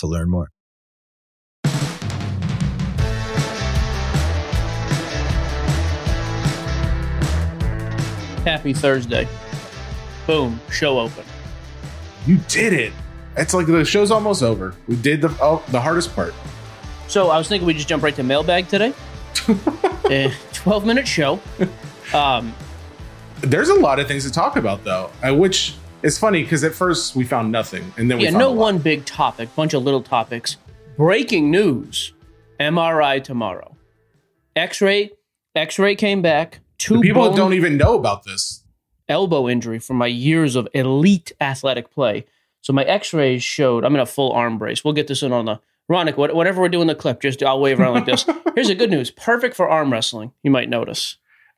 to learn more. Happy Thursday. Boom, show open. You did it. It's like the show's almost over. We did the oh, the hardest part. So I was thinking we just jump right to mailbag today. uh, Twelve minute show. Um, There's a lot of things to talk about though, uh, which is funny because at first we found nothing, and then we yeah, found no one big topic, bunch of little topics. Breaking news: MRI tomorrow. X-ray. X-ray came back. Two The people bone don't even know about this. elbow injury from my years of elite athletic play. So my X-rays showed I'm in a full arm brace. We'll get this in on the Ronick. What, whatever we're doing the clip, just I'll wave around like this. Here's the good news: perfect for arm wrestling. You might notice.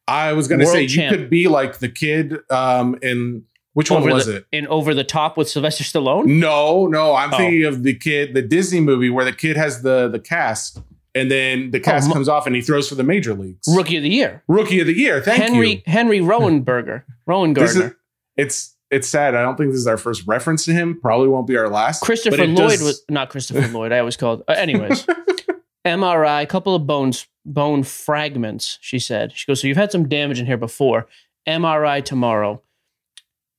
I was going to say champ. you could be like the kid um, in which one was the, it? In Over the Top with Sylvester Stallone. No, no, I'm Oh. thinking of the kid, the Disney movie where the kid has the the cast, and then the cast mo- comes off and he throws for the major leagues. Rookie of the Year. Rookie of the year. Thank Henry you. Henry Rowenberger. Rowengartner. it's it's sad. I don't think this is our first reference to him. Probably won't be our last. Christopher Lloyd does- was not Christopher Lloyd. I always called. Uh, anyways, MRI, a couple of bones, bone fragments. She said. She goes. So you've had some damage in here before. MRI tomorrow.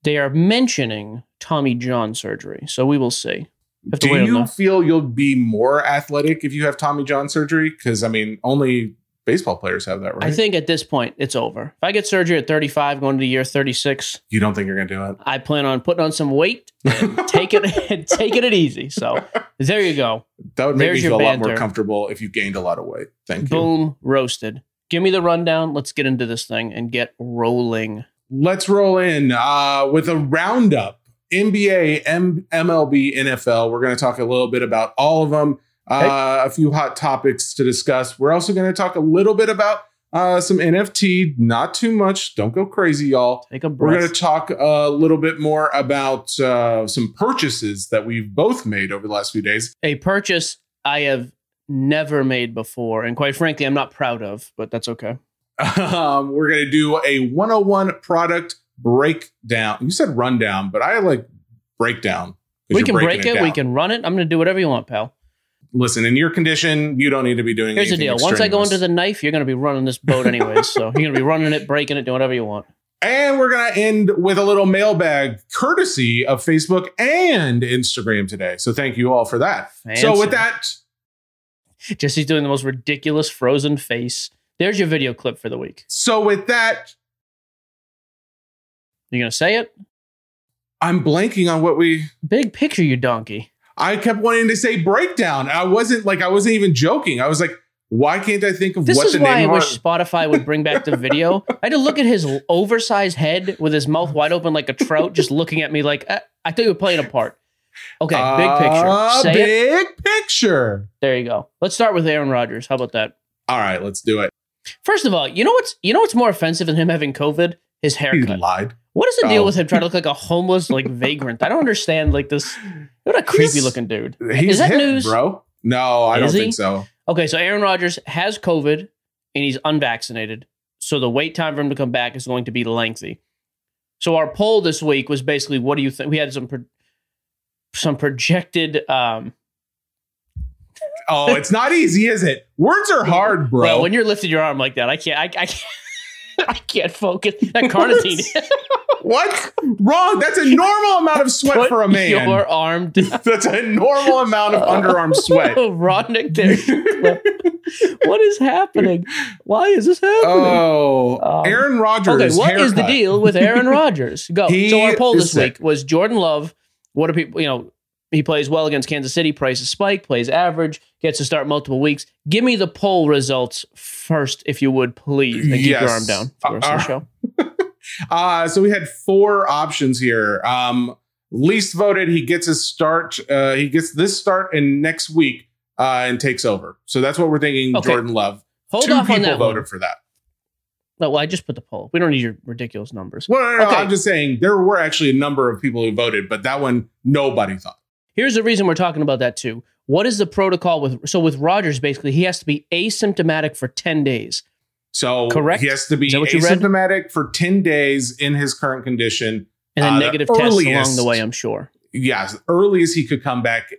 They are mentioning Tommy John surgery, so we will see. Do you feel you'll be more athletic if you have Tommy John surgery? Because I mean, only baseball players have that, right? I think at this point it's over. If I get surgery at 35, going to the year 36, you don't think you're gonna do it. I plan on putting on some weight and take it taking it easy. So there you go. That would make There's me feel a lot more comfortable if you gained a lot of weight. Thank you. Boom, roasted. Give me the rundown. Let's get into this thing and get rolling. Let's roll in uh, with a roundup. NBA, M- MLB, NFL. We're going to talk a little bit about all of them. Uh, A few hot topics to discuss. We're also going to talk a little bit about uh, some NFT. Not too much. Don't go crazy, y'all. Take a We're going to talk a little bit more about uh, some purchases that we've both made over the last few days. a purchase I have never made before, and quite frankly, I'm not proud of, but that's okay. Um, we're going to do a 101 product breakdown. You said rundown, but I like breakdown. We can break it. We can run it. I'm going to do whatever you want, pal. Listen, in your condition, you don't need to be doing Here's the deal. Once I go extraneous. into the knife, you're going to be running this boat anyways. so you're going to be running it, breaking it, doing whatever you want. And we're going to end with a little mailbag courtesy of Facebook and Instagram today. So thank you all for that. So with that, Jesse's doing the most ridiculous frozen face. There's your video clip for the week. so with that, You to say it? I'm blanking on what we Big picture, you donkey. I kept wanting to say breakdown. I wasn't like I wasn't even joking. I was like, why can't I think of This what is the name? why I wish? Spotify would bring back the video. I had to look at his oversized head with his mouth wide open like a trout, just looking at me like "Uh, I thought you were playing a part. Okay, big picture. Uh, Say it. big picture. There you go. Let's start with Aaron Rodgers. How about that? All right, let's do it. First of all, you know what's you know what's more offensive than him having COVID? His He haircut. lied. What is the deal Oh. with him trying to look like a homeless, like vagrant? I don't understand. Like this, what a creepy He's- looking dude. He's is that hip, news? bro. No, I Is don't he? think so. Okay, so Aaron Rodgers has COVID and he's unvaccinated. So the wait time for him to come back is going to be lengthy. So our poll this week was basically, what do you think? We had some pro- some projected. Um, Oh, it's not easy, is it? Words are hard, bro. Well, when you're lifting your arm like that, I can't. I, I can't. I can't focus. That carnitine. what? Wrong. That's a normal amount of sweat Put for a man. Your arm down. That's a normal amount of underarm sweat. Rodnick, there. what is happening? Why is this happening? Oh, Um, Aaron Rodgers. okay, what is the deal with Aaron Rodgers? Go. He so our poll this sick. week was Jordan Love. What are people? You know, he plays well against Kansas City. Prices spike. Plays average. Gets to start multiple weeks. Give me the poll results first, if you would, please. And keep your Yes. arm down for the rest of the Uh, show. Uh, so we had four options here. Um, least voted, he gets his start. Uh, he gets this start in next week uh, and takes over. So that's what we're thinking. Okay. Jordan Love. Hold Two off people on that voted one. for that. No, well, I just put the poll. We don't need your ridiculous numbers. Well, no, no, no, I'm just saying there were actually a number of people who voted, but that one nobody thought. Here's the reason we're talking about that too. What is the protocol with so with Rodgers? Basically, he has to be asymptomatic for ten days. So Correct? he has to be Is that what you read? asymptomatic for 10 days in his current condition. and then Uh, the negative tests along the way. I'm sure. Yeah, as early as he could come back.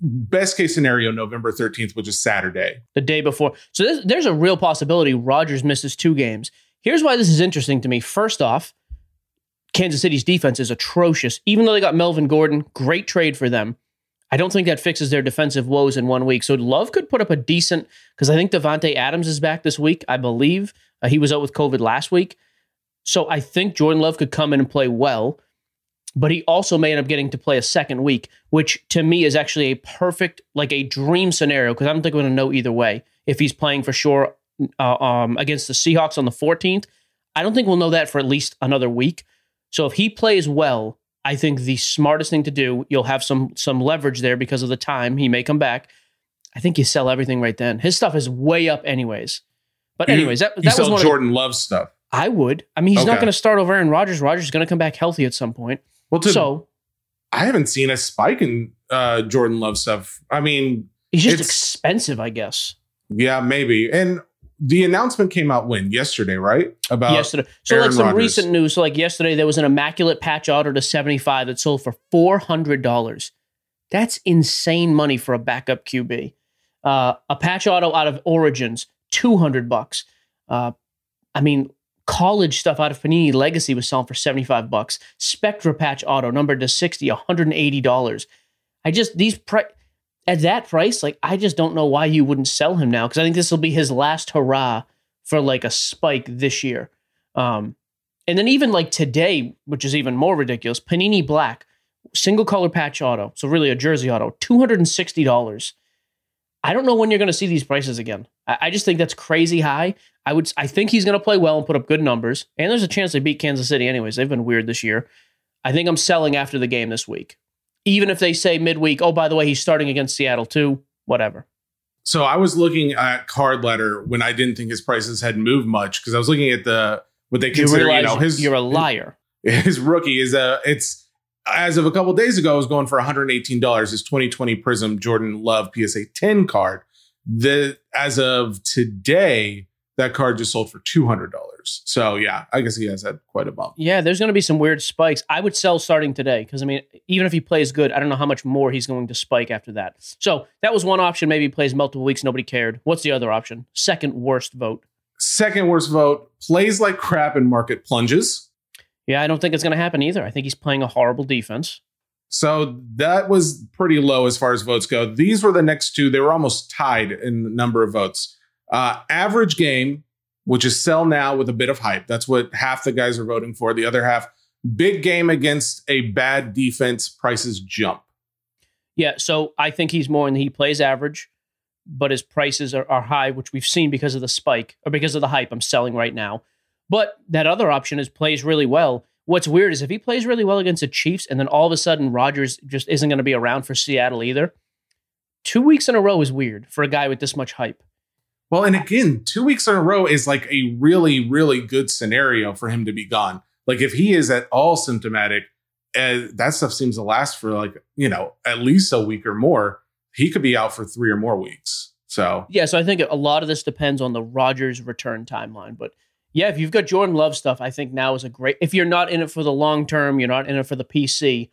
Best case scenario, November 13th, which is Saturday. The day before, so there's, there's a real possibility Rodgers misses two games. Here's why this is interesting to me. First off, Kansas City's defense is atrocious. Even though they got Melvin Gordon, great trade for them. I don't think that fixes their defensive woes in one week. So Love could put up a decent because I think Davante Adams is back this week. I believe uh, he was out with COVID last week. So I think Jordan Love could come in and play well, but he also may end up getting to play a second week, which to me is actually a perfect, like a dream scenario because I don't think we're going to know either way if he's playing for sure uh, um, against the Seahawks on the 14th. I don't think we'll know that for at least another week. So if he plays well, I think the smartest thing to do, you'll have some some leverage there because of the time he may come back. I think you sell everything right then. His stuff is way up anyways. But You- anyways, that, You that was sell one of Jordan Love stuff. I would. I mean, he's not going to start over Aaron Rodgers. Rodgers is going to come back healthy at some point. Well, to, so I haven't seen a spike in uh, Jordan Love stuff. I mean, he's just expensive, I guess. yeah, maybe. And the announcement came out when yesterday, right? About yesterday. So Aaron like some Rodgers. recent news. So like yesterday, there was an immaculate patch auto to seventy five that sold for four hundred dollars. That's insane money for a backup QB. Uh, a patch auto out of Origins, two hundred bucks. Uh, I mean, college stuff out of Panini Legacy was selling for seventy five bucks. Spectra patch auto numbered to 60 one hundred and eighty dollars. I just these pri- at that price, like I just don't know why you wouldn't sell him now because I think this will be his last hurrah for like a spike this year. Um, and then even like today, which is even more ridiculous, Panini Black, single color patch auto, so really a jersey auto, two hundred and sixty dollars. I don't know when you're going to see these prices again. I, I just think that's crazy high. I would, I think he's going to play well and put up good numbers, and there's a chance they beat Kansas City anyways. They've been weird this year. I think I'm selling after the game this week, even if they say midweek. Oh, by the way, he's starting against Seattle too. Whatever. So I was looking at card ladder when I didn't think his prices had moved much because I was looking at the what they You consider, you, realize know, his you're a liar. his rookie is a it's as of a couple days ago it was going for 118 dollars his 2020 prism jordan love psa 10 card the as of today that card just sold for 200 dollars so yeah i guess he has had quite a bump Yeah, there's going to be some weird spikes. I would sell starting today because I mean, even if he plays good, I don't know how much more he's going to spike after that. So that was one option. Maybe he plays multiple weeks, nobody cared. What's the other option? Second worst vote. second worst vote plays like crap and market plunges Yeah, I don't think it's going to happen either. I think he's playing a horrible defense. So that was pretty low as far as votes go. These were the next two. They were almost tied in the number of votes. Uh, average game, which is sell now with a bit of hype. That's what half the guys are voting for. The other half, big game against a bad defense, prices jump. Yeah, so I think he's more in he plays average, but his prices are, are high, which we've seen because of the spike or because of the hype I'm selling right now. But that other option is plays really well. What's weird is if he plays really well against the Chiefs and then all of a sudden Rodgers just isn't going to be around for Seattle either. Two weeks in a row is weird for a guy with this much hype. Well, and again, two weeks in a row is like a really, really good scenario for him to be gone. Like if he is at all symptomatic, uh, that stuff seems to last for like you know at least a week or more. He could be out for three or more weeks. So Yeah, so I think a lot of this depends on the Rodgers return timeline. But yeah, if you've got Jordan Love stuff, I think now is a great. If you're not in it for the long term, you're not in it for the PC.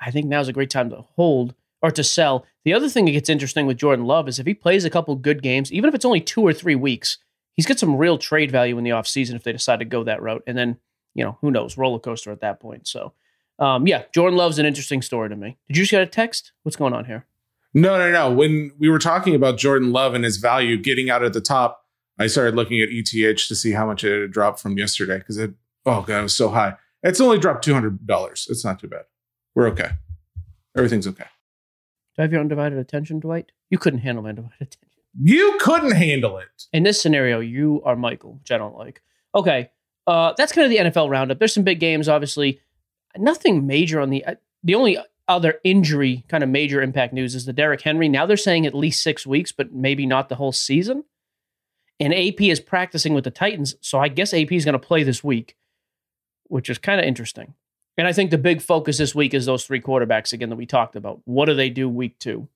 I think now is a great time to hold or to sell. The other thing that gets interesting with Jordan Love is if he plays a couple good games, even if it's only two or three weeks, he's got some real trade value in the offseason if they decide to go that route. And then, you know, who knows, roller coaster at that point. So, um, yeah, Jordan Love's an interesting story to me. Did you just get a text? What's going on here? No, no, no. When we were talking about Jordan Love and his value getting out at the top, I started looking at ETH to see how much it had dropped from yesterday because it, oh god, it was so high. It's only dropped two hundred dollars. It's not too bad. We're okay. Everything's okay. Do I have your undivided attention, Dwight? You couldn't handle my undivided attention. You couldn't handle it. In this scenario, you are Michael, which I don't like. Okay, uh, that's kind of the NFL roundup. There's some big games, obviously. Nothing major on the. Uh, the only other injury, kind of major impact news, is the Derrick Henry. Now they're saying at least six weeks, but maybe not the whole season. And AP is practicing with the Titans, so I guess AP is going to play this week, which is kind of interesting. And I think the big focus this week is those three quarterbacks again that we talked about. What do they do week two?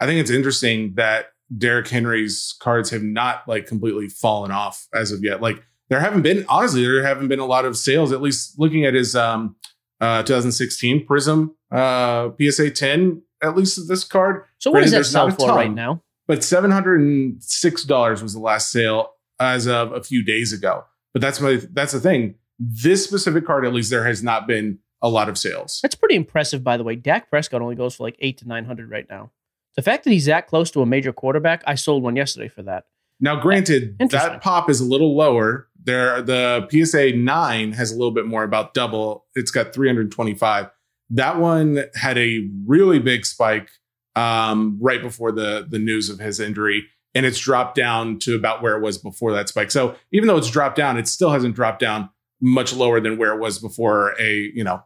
I think it's interesting that Derrick Henry's cards have not like completely fallen off as of yet. Like there haven't been honestly, there haven't been a lot of sales. At least looking at his um, uh, 2016 Prism uh, PSA 10, at least this card. So what does that sell for ton. right now? but seven hundred and six dollars was the last sale as of a few days ago. But that's my that's the thing. This specific card, at least, there has not been a lot of sales. That's pretty impressive, by the way. Dak Prescott only goes for like eight to nine hundred right now. The fact that he's that close to a major quarterback, I sold one yesterday for that. Now, granted, that pop is a little lower. There, the PSA nine has a little bit more, about double. It's got three hundred twenty-five. That one had a really big spike um, right before the the news of his injury, and it's dropped down to about where it was before that spike. So even though it's dropped down, it still hasn't dropped down much lower than where it was before a you know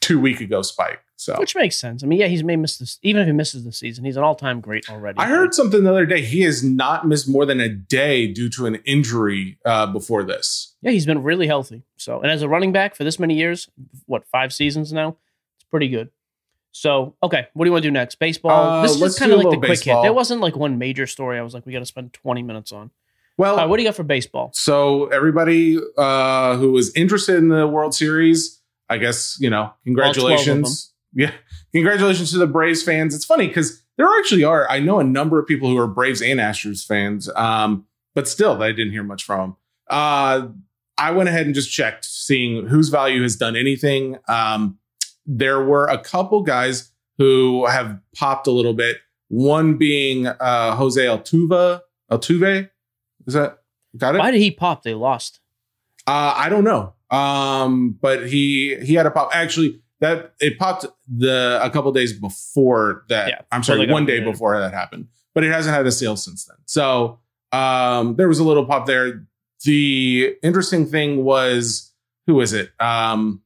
two week ago spike. So Which makes sense. I mean, yeah, he's may miss this even if he misses the season, he's an all time great already. I heard something the other day. He has not missed more than a day due to an injury uh, before this. Yeah, he's been really healthy. So and as a running back for this many years, what, five seasons now? It's pretty good. So, okay, what do you want to do next? Baseball. Uh, this is kind of like the little quick hit. baseball. There wasn't like one major story I was like, we got to spend 20 minutes on. Well, right, what do you got for baseball? So everybody uh, who was interested in the World Series, I guess you know, congratulations. Yeah, congratulations to the Braves fans. It's funny because there actually are. I know a number of people who are Braves and Astros fans, um, but still, I didn't hear much from them. Uh, I went ahead and just checked, seeing whose value has done anything. Um, there were a couple guys who have popped a little bit. One being uh, Jose Altuve. Altuve, is that got it? Why did he pop? They lost. Uh, I don't know. Um, but he he had a pop. Actually, that it popped the a couple days before that. Yeah, I'm sorry, one day before that happened. But it hasn't had a sale since then. So um, there was a little pop there. The interesting thing was who is it? Um,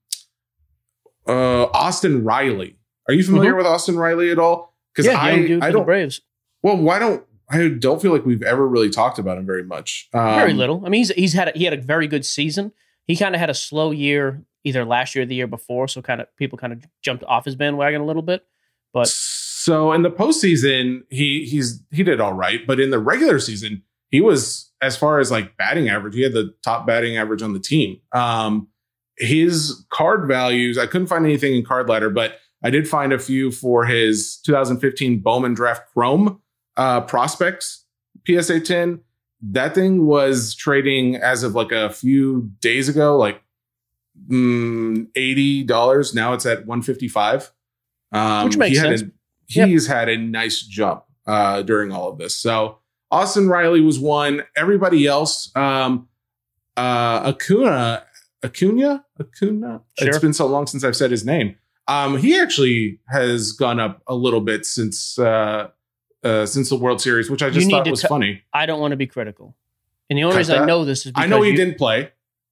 uh, Austin Riley. Are you familiar with Austin Riley at all? Because Mm-hmm. Yeah, I I don't. Braves. Well, why don't I don't feel like we've ever really talked about him very much. Um, Very little. I mean, he's he's had a, he had a very good season. He kind of had a slow year either last year or the year before, so kind of people kind of jumped off his bandwagon a little bit. But so in the postseason, he he's he did all right, but in the regular season, he was as far as like batting average, he had the top batting average on the team. Um, his card values, I couldn't find anything in card ladder, but I did find a few for his 2015 Bowman Draft Chrome uh, prospects PSA 10. That thing was trading as of like a few days ago, like mm, eighty dollars. Now it's at one fifty five. Um, Which makes he had sense. A, he's had a nice jump uh, during all of this. So Austin Riley was one. Everybody else, um, uh, Acuna, Acuna, Acuna. Sure. It's been so long since I've said his name. Um, he actually has gone up a little bit since uh, uh, since the World Series, which I just thought was cut- funny. I don't want to be critical. And the only Cut reason I know this is because I know he you- didn't play.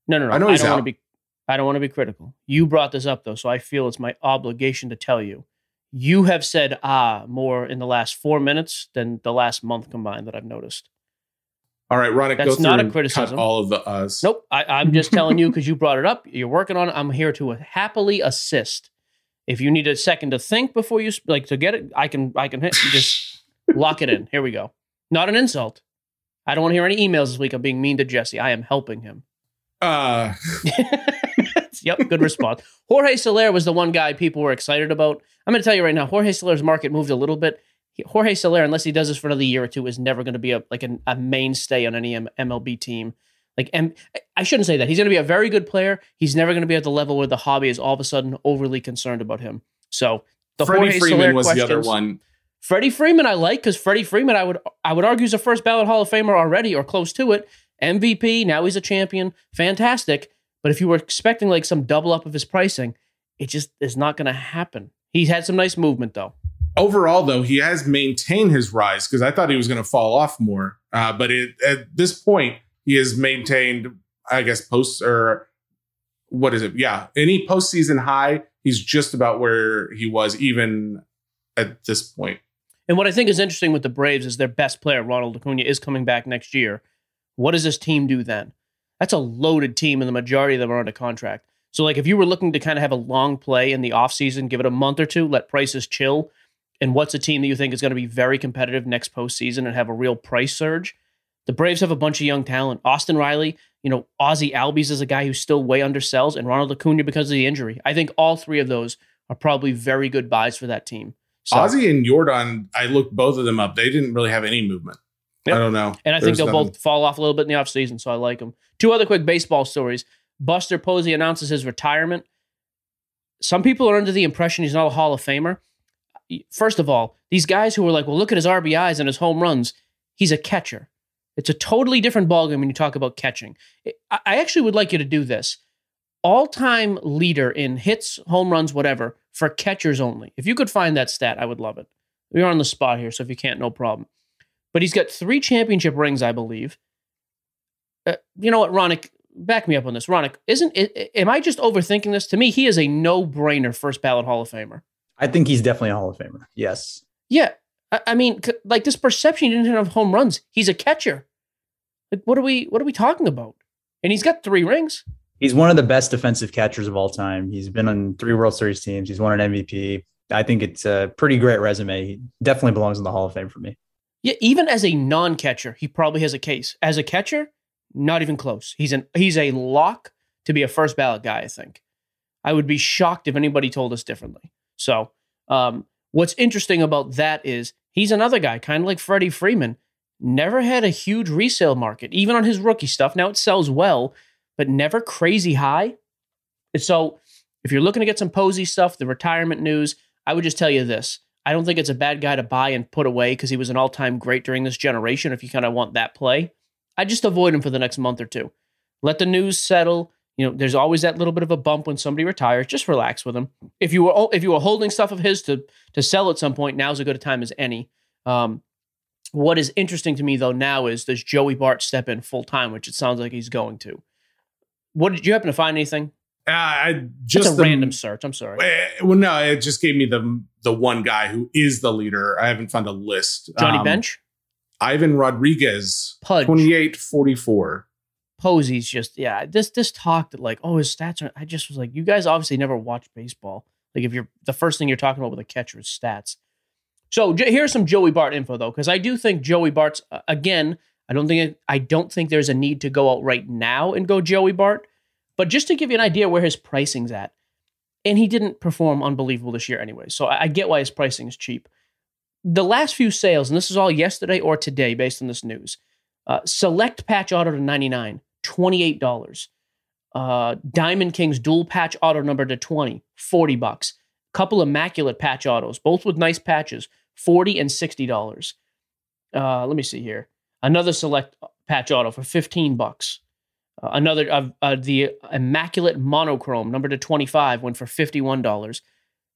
No, no, no. I know I he's don't want to be. I don't want to be critical. You brought this up though, so I feel it's my obligation to tell you. You have said ah more in the last four minutes than the last month combined that I've noticed. All right, Ronick, That's go not a criticism. All of the us. Nope. I, I'm just telling you because you brought it up. You're working on it. I'm here to happily assist. If you need a second to think before you like to get it, I can. I can hit, just lock it in. Here we go. Not an insult. I don't want to hear any emails this week. I'm being mean to Jesse. I am helping him. Uh, yep, good response. Jorge Soler was the one guy people were excited about. I'm going to tell you right now, Jorge Soler's market moved a little bit. Jorge Soler, unless he does this for another year or two, is never going to be a like an, a mainstay on any M- MLB team. Like, M- I shouldn't say that. He's going to be a very good player. He's never going to be at the level where the hobby is all of a sudden overly concerned about him. So the Freddie Jorge Freeman Soler was the other one. Freddie Freeman, I like because Freddie Freeman, I would I would argue is a first ballot Hall of Famer already or close to it. MVP, now he's a champion, fantastic. But if you were expecting like some double up of his pricing, it just is not going to happen. He's had some nice movement though. Overall, though, he has maintained his rise because I thought he was going to fall off more. Uh, but it, at this point, he has maintained, I guess, posts or what is it? Yeah, any postseason high, he's just about where he was even at this point. And what I think is interesting with the Braves is their best player, Ronald Acuna, is coming back next year. What does this team do then? That's a loaded team, and the majority of them are under contract. So, like, if you were looking to kind of have a long play in the offseason, give it a month or two, let prices chill, and what's a team that you think is going to be very competitive next postseason and have a real price surge? The Braves have a bunch of young talent. Austin Riley, you know, Ozzy Albies is a guy who's still way undersells, and Ronald Acuna because of the injury. I think all three of those are probably very good buys for that team. So, Ozzy and Jordan, I looked both of them up. They didn't really have any movement. Yep. I don't know. And I think There's they'll nothing- both fall off a little bit in the offseason, so I like them. Two other quick baseball stories. Buster Posey announces his retirement. Some people are under the impression he's not a Hall of Famer. First of all, these guys who are like, well, look at his RBIs and his home runs. He's a catcher. It's a totally different ballgame when you talk about catching. I actually would like you to do this. All time leader in hits, home runs, whatever, for catchers only. If you could find that stat, I would love it. We're on the spot here, so if you can't, no problem. But he's got three championship rings, I believe. Uh, you know what, Ronick? Back me up on this. Ronick, isn't it, am I just overthinking this? To me, he is a no-brainer first ballot Hall of Famer. I think he's definitely a Hall of Famer. Yes. Yeah, I, I mean, c- like this perception he didn't have home runs. He's a catcher. Like, what are we? What are we talking about? And he's got three rings. He's one of the best defensive catchers of all time. He's been on three World Series teams. He's won an MVP. I think it's a pretty great resume. He definitely belongs in the Hall of Fame for me. Yeah, even as a non-catcher, he probably has a case. As a catcher, not even close. He's an he's a lock to be a first ballot guy. I think. I would be shocked if anybody told us differently. So, um, what's interesting about that is he's another guy, kind of like Freddie Freeman, never had a huge resale market, even on his rookie stuff. Now it sells well, but never crazy high. And so, if you're looking to get some Posey stuff, the retirement news, I would just tell you this. I don't think it's a bad guy to buy and put away because he was an all time great during this generation. If you kind of want that play, I just avoid him for the next month or two. Let the news settle. You know, there's always that little bit of a bump when somebody retires. Just relax with him. If you were if you were holding stuff of his to to sell at some point, now's as good a time as any. Um, what is interesting to me though now is does Joey Bart step in full time, which it sounds like he's going to. What did you happen to find anything? Uh, I Just just a the- random search. I'm sorry. Eh, Well, no, it just gave me the the one guy who is the leader. I haven't found a list. Johnny Um, Bench, Ivan Rodriguez, Pudge. 28 44. Posey's just yeah. This this talk that like oh his stats are. I just was like you guys obviously never watched baseball. Like if you're the first thing you're talking about with a catcher is stats. So here's some Joey Bart info though, because I do think Joey Bart's uh, again. I don't think I don't think there's a need to go out right now and go Joey Bart, but just to give you an idea where his pricing's at, and he didn't perform unbelievable this year anyway. So I, get why his pricing is cheap. The last few sales, and this is all yesterday or today based on this news. Uh, select patch auto to 99, $28. Uh, Diamond Kings dual patch auto number to 20, 40 bucks. Couple immaculate patch autos, both with nice patches, 40 and $60. Uh, let me see here. Another select patch auto for 15 bucks. Uh, another of uh, the immaculate monochrome number to 25 went for $51.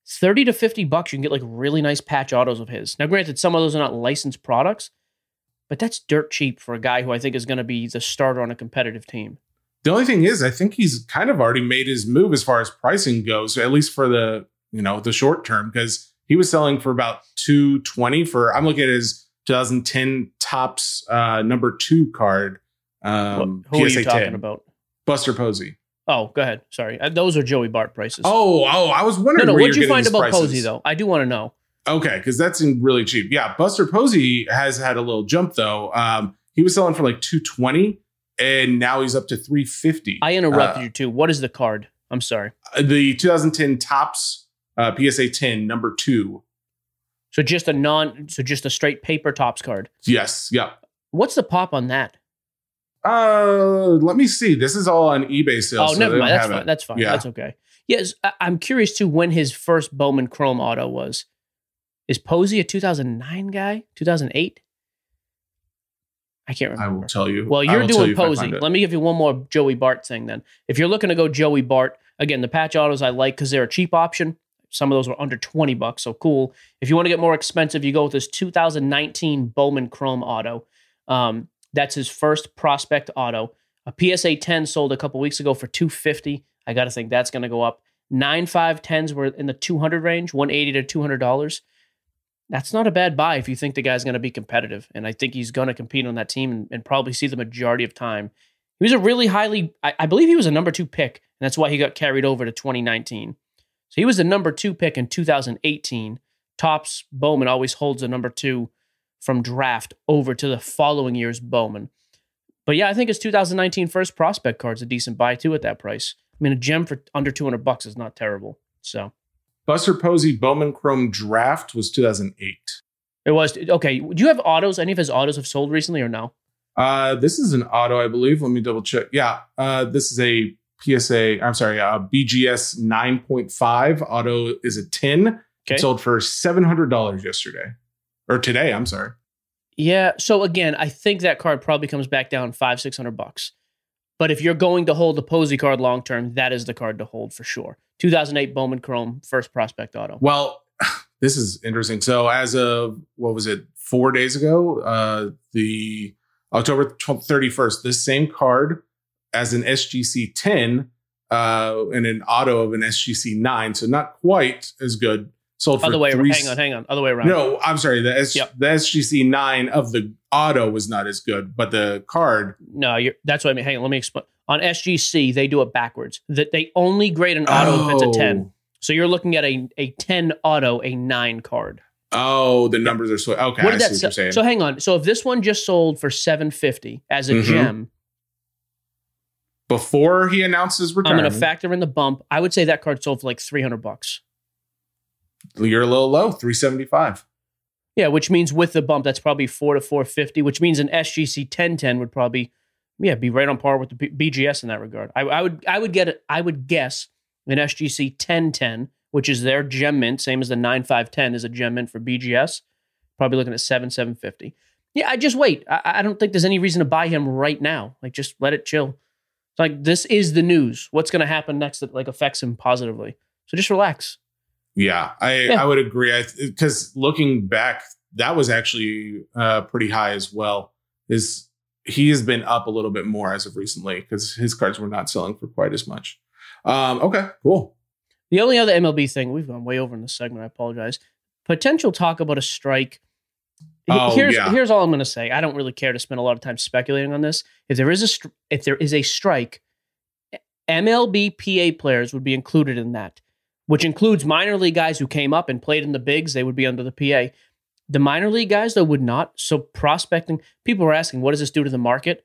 30 to 50 bucks you can get like really nice patch autos of his. Now granted some of those are not licensed products, but that's dirt cheap for a guy who I think is going to be the starter on a competitive team. The only thing is, I think he's kind of already made his move as far as pricing goes, at least for the you know the short term, because he was selling for about two twenty for. I'm looking at his 2010 Topps uh, number two card. Um, What- who are you talking 10. about? Buster Posey. Oh, go ahead. Sorry, Uh, those are Joey Bart prices. Oh, oh, I was wondering. no, no. What'd you're you find about prices. Posey though? I do want to know. Okay, because that seemed really cheap. Yeah, Buster Posey has had a little jump though. Um, he was selling for like two twenty, and now he's up to three fifty. I interrupted Uh, you too. What is the card? I'm sorry. the 2010 Topps uh, PSA 10 number two. So just a non, so just a straight paper Topps card. Yes, yeah. What's the pop on that? Uh, let me see. This is all on eBay sales. oh, so never mind. That's fine. it. That's fine. Yeah. That's okay. Yes, I- I'm curious too when his first Bowman Chrome auto was. Is Posey a 2009 guy? 2008? I can't remember. I will tell you. Well, you're doing you Posey. Let me give you one more Joey Bart thing then. If you're looking to go Joey Bart, again, the patch autos I like because they're a cheap option. Some of those were under 20 bucks, so cool. If you want to get more expensive, you go with this 2019 Bowman Chrome auto. Um, that's his first prospect auto. A PSA 10 sold a couple weeks ago for 250. I got to think that's going to go up. Nine five tens were in the 200 range, 180 to 200 dollars. That's not a bad buy if you think the guy's going to be competitive, and I think he's going to compete on that team and, and probably see the majority of time. He was a really highly, I, I believe he was a number two pick, and that's why he got carried over to 2019. So he was the number two pick in 2018. Topps Bowman always holds a number two from draft over to the following year's Bowman. But yeah, I think his 2019 first prospect card's a decent buy too at that price. I mean, a gem for under 200 bucks is not terrible. So Buster Posey Bowman Chrome Draft was 2008. it was okay. Do you have autos? Any of his autos have sold recently or no? Uh, this is an auto, I believe. Let me double check. Yeah, uh, this is a PSA. I'm sorry, uh, BGS 9.5 auto is a 10. Okay. It sold for seven hundred dollars yesterday, or today. I'm sorry. Yeah. So again, I think that card probably comes back down five, six hundred bucks. But if you're going to hold the Posey card long term, that is the card to hold for sure. 2008 Bowman Chrome first prospect auto. Well, this is interesting. So as of what was it, four days ago, uh, the October thirty first, this same card as an SGC ten uh, and an auto of an SGC nine, so not quite as good. Sold for Other way. three. Hang on. Hang on. Other way around. No, I'm sorry. The S- Yep. the SGC nine of the auto was not as good, but the card. No, you're, that's what I mean. Hang on. Let me explain. On SGC, they do it backwards. That they only grade an auto if it's a 10. So you're looking at a, a 10 auto, a 9 card. Oh, the numbers are so okay. what I did see that what saying. So hang on. So if this one just sold for 750 as a Mhm. gem, Before he announces his I'm going to factor in the bump. I would say that card sold for like 300 bucks. you're a little low, three seventy five. Yeah, which means with the bump, that's probably four to four fifty. Which means an SGC ten ten would probably, yeah, be right on par with the B- BGS in that regard. I, I would, I would get it. I would guess an SGC ten ten, which is their gem mint, same as the nine five ten is a gem mint for BGS. Probably looking at seven seven fifty. Yeah, I just wait. I, I don't think there's any reason to buy him right now. Like, just let it chill. It's like this is the news. What's going to happen next that like affects him positively? So just relax. Yeah, I Yeah. I would agree. Because looking back, that was actually uh, pretty high as well. Is he has been up a little bit more as of recently because his cards were not selling for quite as much. Um, okay, cool. The only other MLB thing we've gone way over in this segment. I apologize. Potential talk about a strike. Oh, here's yeah. here's all I'm going to say. I don't really care to spend a lot of time speculating on this. If there is a str- if there is a strike, MLB PA players would be included in that, which includes minor league guys who came up and played in the bigs. They would be under the PA. The minor league guys though would not. So prospecting, people were asking, what does this do to the market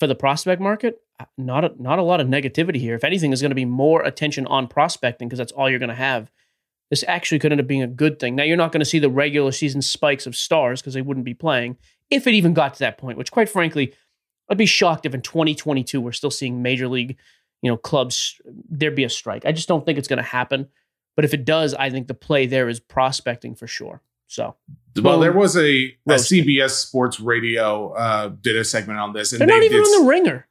for the prospect market? Uh, Not a, not a lot of negativity here. If anything, is going to be more attention on prospecting because that's all you're going to have. This actually could end up being a good thing. Now you're not going to see the regular season spikes of stars because they wouldn't be playing if it even got to that point. Which, quite frankly, I'd be shocked if in 2022 we're still seeing major league, you know, clubs there be a strike. I just don't think it's going to happen. But if it does, I think the play there is prospecting for sure. So Well, there was a, a. CBS Sports Radio uh, did a segment on this, and they're they not even did on the ringer.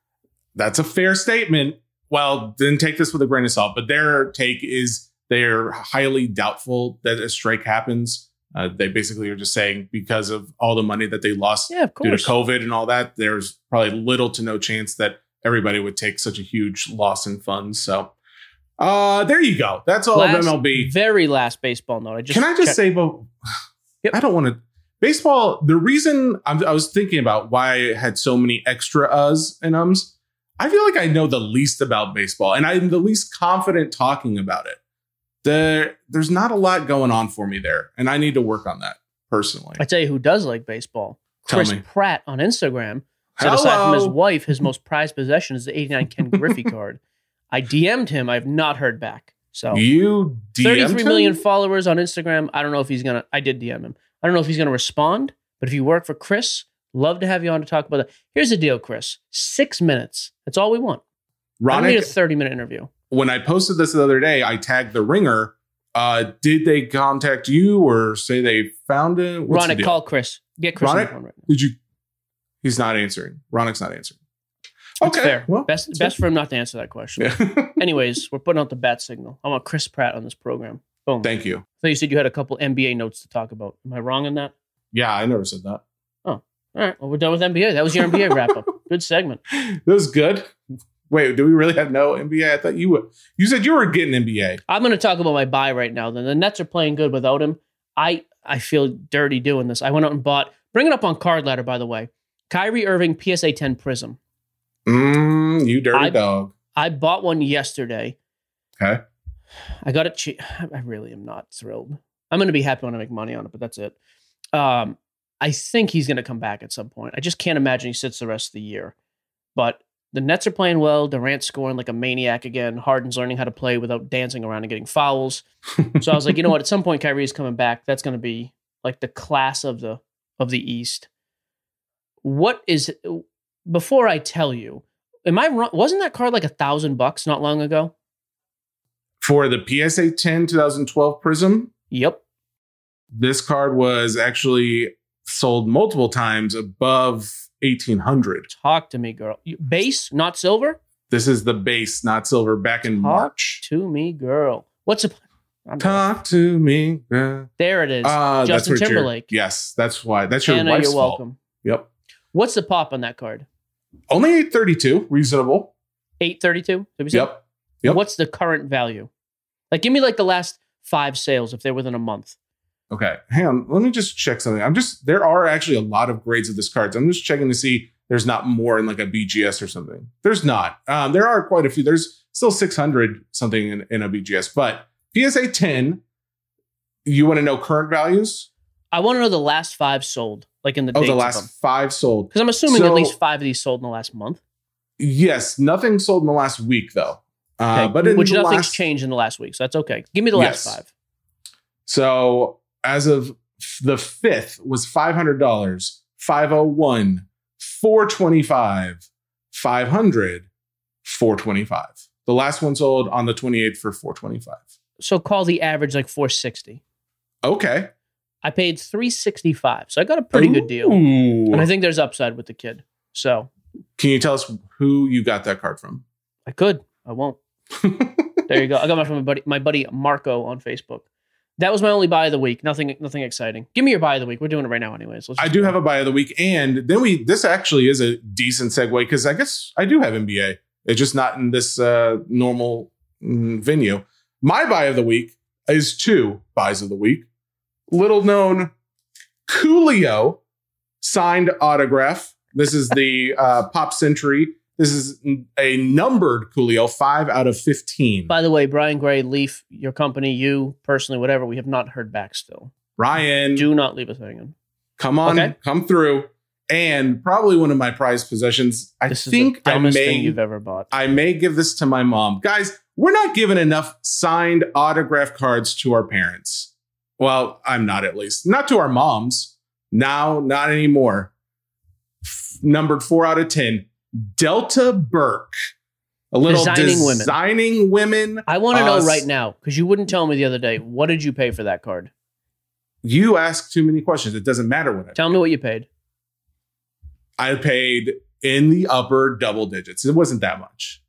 that's a fair statement. Well, then take this with a grain of salt, but their take is they're highly doubtful that a strike happens. Uh, they basically are just saying because of all the money that they lost Yeah, due to. COVID and all that, there's probably little to no chance that everybody would take such a huge loss in funds. So uh, there you go. That's all Last- of MLB. Very last baseball note. I just Can I just say, but Yep. I don't want to. baseball. The reason I'm, I was thinking about why I had so many extra uhs and ums, I feel like I know the least about baseball, and I'm the least confident talking about it. There, there's not a lot going on for me there, and I need to work on that personally. I tell you who does like baseball. Tell Chris me. Pratt on Instagram said aside from his wife, his most prized possession is the 89 Ken Griffey card. I DM'd him. I have not heard back. So You DM'd 33 million him? followers on Instagram. I don't know if he's gonna. I did DM him. I don't know if he's gonna respond. But if you work for Chris, love to have you on to talk about that. Here's the deal, Chris. Six minutes. That's all we want. I need a 30 minute interview. When I posted this the other day, I tagged the ringer. Uh, did they contact you or say they found it? What's Ronick, call Chris. Get Chris on the Ronick? phone right now. Did you? He's not answering. Ronick's not answering. That's fair. Well, best best for him not to answer that question. Yeah. Anyways, we're putting out the bat signal. I want Chris Pratt on this program. Boom. Thank you. So you said you had a couple NBA notes to talk about. Am I wrong on that? Yeah, I never said that. Oh, all right. Well, we're done with NBA. That was your NBA wrap up. Good segment. That was good. Wait, do we really have no NBA? I thought you would. You said you were getting NBA. I'm going to talk about my buy right now. Then the Nets are playing good without him. I I feel dirty doing this. I went out and bought. Bring it up on card ladder, by the way. Kyrie Irving PSA 10 Prism. Mm, you dirty I- dog. I bought one yesterday. Okay. I got it cheap. I really am not thrilled. I'm going to be happy when I make money on it, but that's it. Um, I think he's going to come back at some point. I just can't imagine he sits the rest of the year. But the Nets are playing well. Durant's scoring like a maniac again. Harden's learning how to play without dancing around and getting fouls. So I was like, you know what? At some point, Kyrie's coming back. That's going to be like the class of the of the East. What is before I tell you? Am I wrong? Wasn't that card like a thousand bucks not long ago? For the PSA 10 2012 Prism, Yep. this card was actually sold multiple times above 1800. Talk to me, girl. Base, not silver. This is the base, not silver, back in Talk March. to me, girl. What's a? I'm- Talk to me. girl. There it is. Uh, Justin Timberlake. Yes, that's why. That's your Anna, wife's you're fault. welcome. Yep. What's the pop on that card? Only 832, reasonable. Eight thirty-two. Yep. Yep. What's the current value? Like, give me like the last five sales if they're within a month. Okay. Hang on. Let me just check something. I'm just, there are actually a lot of grades of this card. So I'm just checking to see there's not more in like a BGS or something. There's not. Um, there are quite a few. There's still 600 something in, in a BGS, but PSA 10, you want to know current values? I want to know the last five sold, like in the Oh, dates the last five sold. Because I'm assuming at least five of these sold in the last month. Yes. Nothing sold in the last week though. Uh, Okay, but in which the nothing's last, changed in the last week, so that's okay. Give me the last Yes. five. So as of the fifth was five hundred dollars, five oh one, four twenty five, five hundred, four twenty five. The last one sold on the twenty eighth for four twenty five. So call the average like 460. Okay, I paid 365, so I got a pretty good deal. And I think there's upside with the kid. So Can you tell us who you got that card from? I could. I won't. There you go. I got mine from my buddy, my buddy Marco on Facebook. That was my only buy of the week. Nothing, nothing exciting. Give me your buy of the week. We're doing it right now, anyways. Let's I do have a buy of the week, and then we. This actually is a decent segue because I guess I do have NBA. It's just not in this uh, normal mm, venue. My buy of the week is two buys of the week. Little known Coolio signed autograph. This is the uh, Pop Century. This is a numbered Coolio, five out of fifteen. By the way, Brian Gray, Leaf, your company, you personally, whatever, we have not heard back still. Ryan, Do not leave us hanging. come on, Okay. come through. And probably one of my prized possessions. I This think I may thing you've ever bought. I may give this to my mom. Guys, we're not giving enough signed autograph cards to our parents. Well, I'm not at least. Not to our moms. Now, not anymore. F- numbered four out of 10. Delta Burke. A little Designing women. designing women. I want to know Uh, right now because you wouldn't tell me the other day. What did you pay for that card? You ask too many questions. It doesn't matter what I Tell me what you paid. I paid in the upper double digits. It wasn't that much.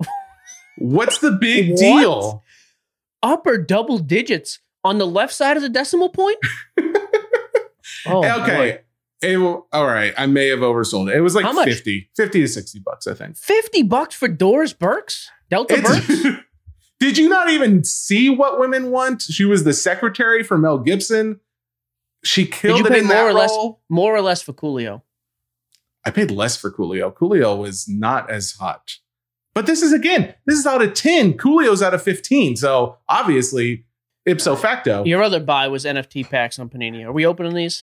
What's the big What? deal? Upper double digits on the left side of the decimal point. oh, okay. boy. It all right. I may have oversold it. It was like How much? 50, 50 to 60 bucks, I think. fifty bucks for Doris Burks, Delta Burks. Did you not even see what women want? She was the secretary for Mel Gibson. She Did killed you it in more that or less? role. More or less for Coolio? I paid less for Coolio. Coolio was not as hot. But this is again, this is out of 10. Coolio's out of 15. So obviously, ipso facto. Your other buy was NFT packs on Panini. Are we opening these?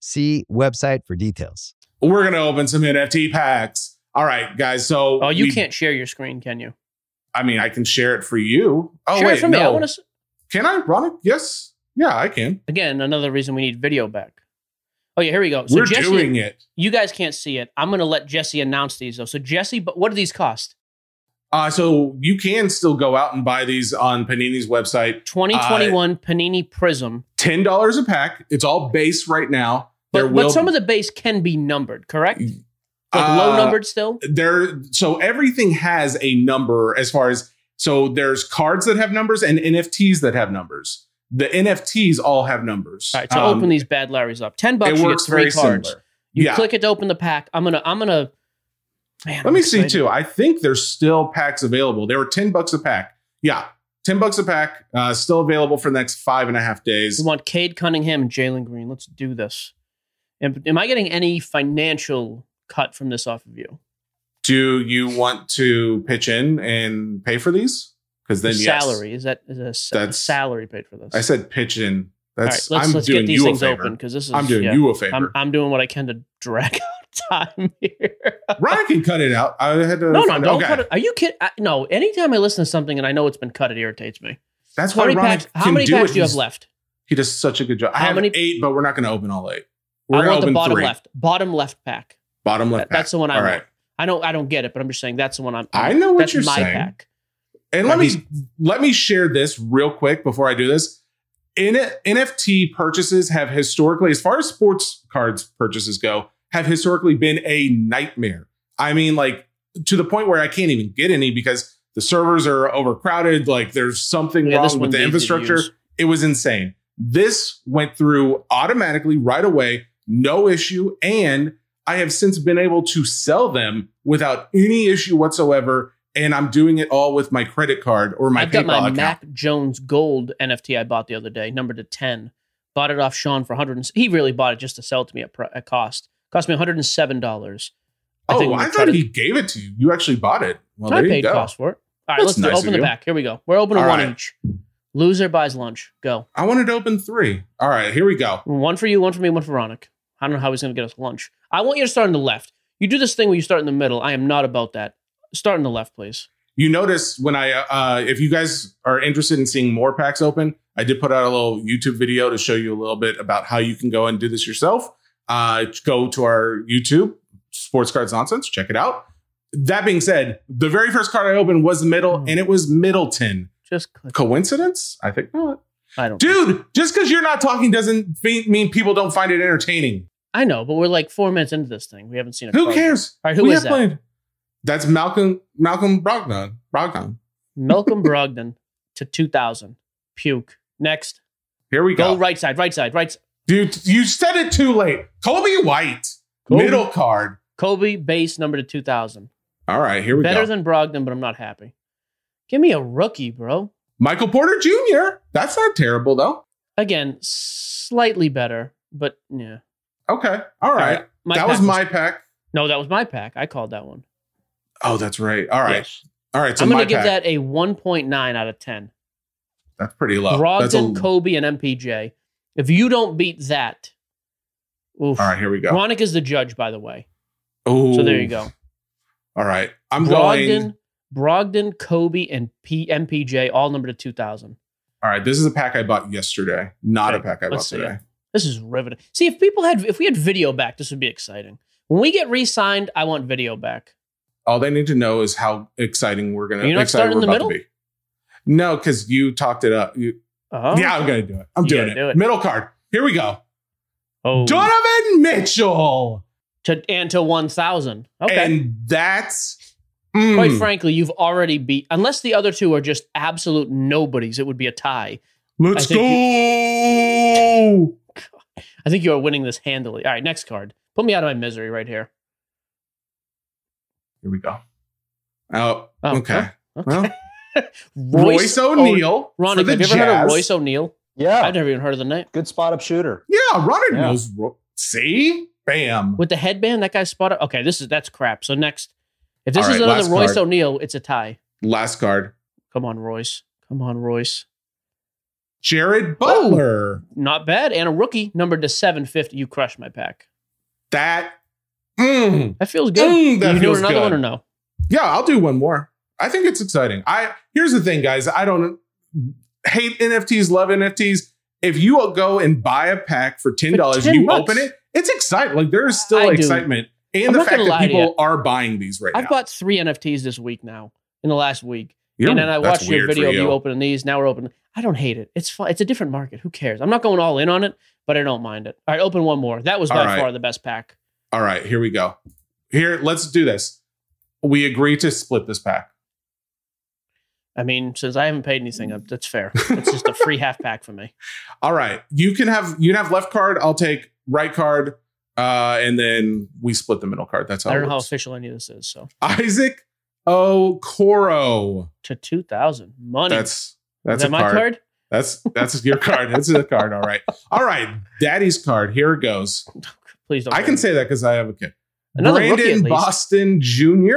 See website for details. We're going to open some NFT packs. All right, guys. So, Oh, you we- can't share your screen, can you? I mean, I can share it for you. Oh, share wait. it for me. I want to. Can I, Ron? Yes. Yeah, I can. Again, another reason we need video back. Oh yeah, here we go. So We're Jesse, doing it. You guys can't see it. I'm going to let Jesse announce these though. So Jesse, but what do these cost? Uh, so you can still go out and buy these on Panini's website. 2021 Panini Prism. Ten dollars a pack. It's all base right now. But, There but some of the base can be numbered, correct? Like Uh, low numbered still. there. So everything has a number as far as so there's cards that have numbers and NFTs that have numbers. The NFTs all have numbers. All right, so Um, open these bad Larrys up. Ten bucks, It you get works three very cards. similar. You Yeah. click it to open the pack. I'm gonna. I'm gonna. Man, Let I'm me see too. I think there's still packs available. They were 10 bucks a pack. Yeah. 10 bucks a pack. Uh, still available for the next five and a half days. We want Cade Cunningham and Jalen Green. Let's do this. Am, am I getting any financial cut from this off of you? Do you want to pitch in and pay for these? Because then yes. salary is that is a sa- That's- salary paid for this? I said pitch in. All right, That's let's I'm let's doing get these you a things favor. open because this is I'm doing yeah. you a favor. I'm I'm doing what I can to drag out time here. Ryan can cut it out. I had to no, no, don't okay. cut it. Are you kidding? I, no, anytime I listen to something and I know it's been cut, it irritates me. That's How why many Ryan packs? How many packs do you have left? He does such a good job. I How have many- eight, but we're not going to open all eight. We're I want the bottom three. left. Bottom left pack. Bottom left. That- that's the one I All want. right. I don't I don't get it, but I'm just saying that's the one I'm. I know what that's you're my saying. pack. And let me let me share this real quick before I do this. In NFT purchases have historically, as far as sports cards purchases go, have historically been a nightmare. I mean, like to the point where I can't even get any because the servers are overcrowded. Like there's something Yeah, wrong with the infrastructure. It was insane. This went through automatically right away, no issue. And I have since been able to sell them without any issue whatsoever. And I'm doing it all with my credit card or my I've got my account. Mac Jones Gold NFT I bought the other day, numbered to ten. Bought it off Sean for 100. and- He really bought it just to sell it to me at, pr- at cost. Cost me 107 dollars. oh, think I thought to- he gave it to you. You actually bought it. Well, I there you paid cost for it. All right, That's let's do, nice open the you. back. Here we go. We're opening one each. Loser buys lunch. Go. I wanted to open three. All right, here we go. One for you, one for me, one for Ronick. I don't know how he's going to get us lunch. I want you to start on the left. You do this thing where you start in the middle. I am not about that. Start in the left, please. You notice when I, uh, if you guys are interested in seeing more packs open, I did put out a little YouTube video to show you a little bit about how you can go and do this yourself. Uh, go to our YouTube, Sports Cards Nonsense, check it out. That being said, the very first card I opened was the middle, Hmm. and it was Middleton. Just click. Coincidence? I think not. I don't. Dude, just because you're not talking doesn't mean people don't find it entertaining. I know, but we're like four minutes into this thing. We haven't seen a Who cares? All right, who we is have that? plenty- That's Malcolm Malcolm Brogdon. Brogdon. Malcolm Brogdon to 2000. Puke. Next. Here we Go go. right side, right side, right side. Dude, you said it too late. Coby White, Coby. middle card. Coby base number to 2000. All right, here we Better go. Better than Brogdon, but I'm not happy. Give me a rookie, bro. Michael Porter Jr. That's not terrible though. Again, slightly better, but yeah. Okay. All right. My that pack was my pack. No, that was my pack. I called that one. Oh, that's right. All right. Yes. All right. So I'm going to give pack. that a 1.9 out of 10. That's pretty low. That's a- Coby, and MPJ. If you don't beat that, oof. All right, here we go. Ronick is the judge, by the way. Oh, So there you go. All right. I'm Brogdon, going. Brogdon, Coby, and P- MPJ all numbered to 2000. All right. This is a pack I bought yesterday, not a pack I bought let's see today. it. This is riveting. See, if people had, if we had video back, this would be exciting. When we get re-signed, I want video back. All they need to know is how exciting we're gonna. You're not starting in the be. No, because you talked it up. You, Oh, Yeah, I'm gonna do it. I'm You doing it. do it. Middle card. Here we go. oh. Donovan Mitchell. to and to 1000. Okay. And that's mm, Quite frankly, you've already beat, unless the other two are just absolute nobodies, it would be a tie. let's go. I think you are winning this handily. All right, next card. Put me out of my misery right here. Here we go. Oh, Oh, okay. Okay. Well, Royce O'Neale. Ronnie, for the have you ever heard of Royce O'Neale? Yeah. I've never even heard of the name. Good spot up shooter. Yeah, Ronnie Yeah. knows. Ro- See, bam. With the headband, that guy's spotted. Okay, this is that's crap. So next, if this All is right, another Royce card. O'Neale, it's a tie. Last card. Come on, Royce. Come on, Royce. Jared Butler. Not bad. And a rookie numbered to 750. You crushed my pack. That. mm, That feels good. Mm, that you feels doing another good. one or no? Yeah, I'll do one more. I think it's exciting. I here's the thing, guys. I don't hate NFTs, love NFTs. If you go and buy a pack for ten dollars, 10 you bucks. open it. It's exciting. Like there is still I do. excitement, and I'm the fact that people are buying these right now. I've now. bought three NFTs this week now, in the last week. You're- and then I watched your video of you. you opening these. Now we're opening. I don't hate it. It's fun. It's a different market. Who cares? I'm not going all in on it, but I don't mind it. All right, open one more. That was by right. far the best pack. All right, here we go. Here, let's do this. We agree to split this pack. I mean, since I haven't paid anything, that's fair. It's just a free half pack for me. All right, you can have you can have left card. I'll take right card, uh, and then we split the middle card. That's how I don't know how official any of this is. So Isaac Oh, Okoro. to two thousand money. That's that's is that a my card. card? That's that's your card. That's a card. All right. All right. Daddy's card. Here it goes. Please don't. I can it. say that because I have a kid. Another rookie, Brandon least. Boston Jr.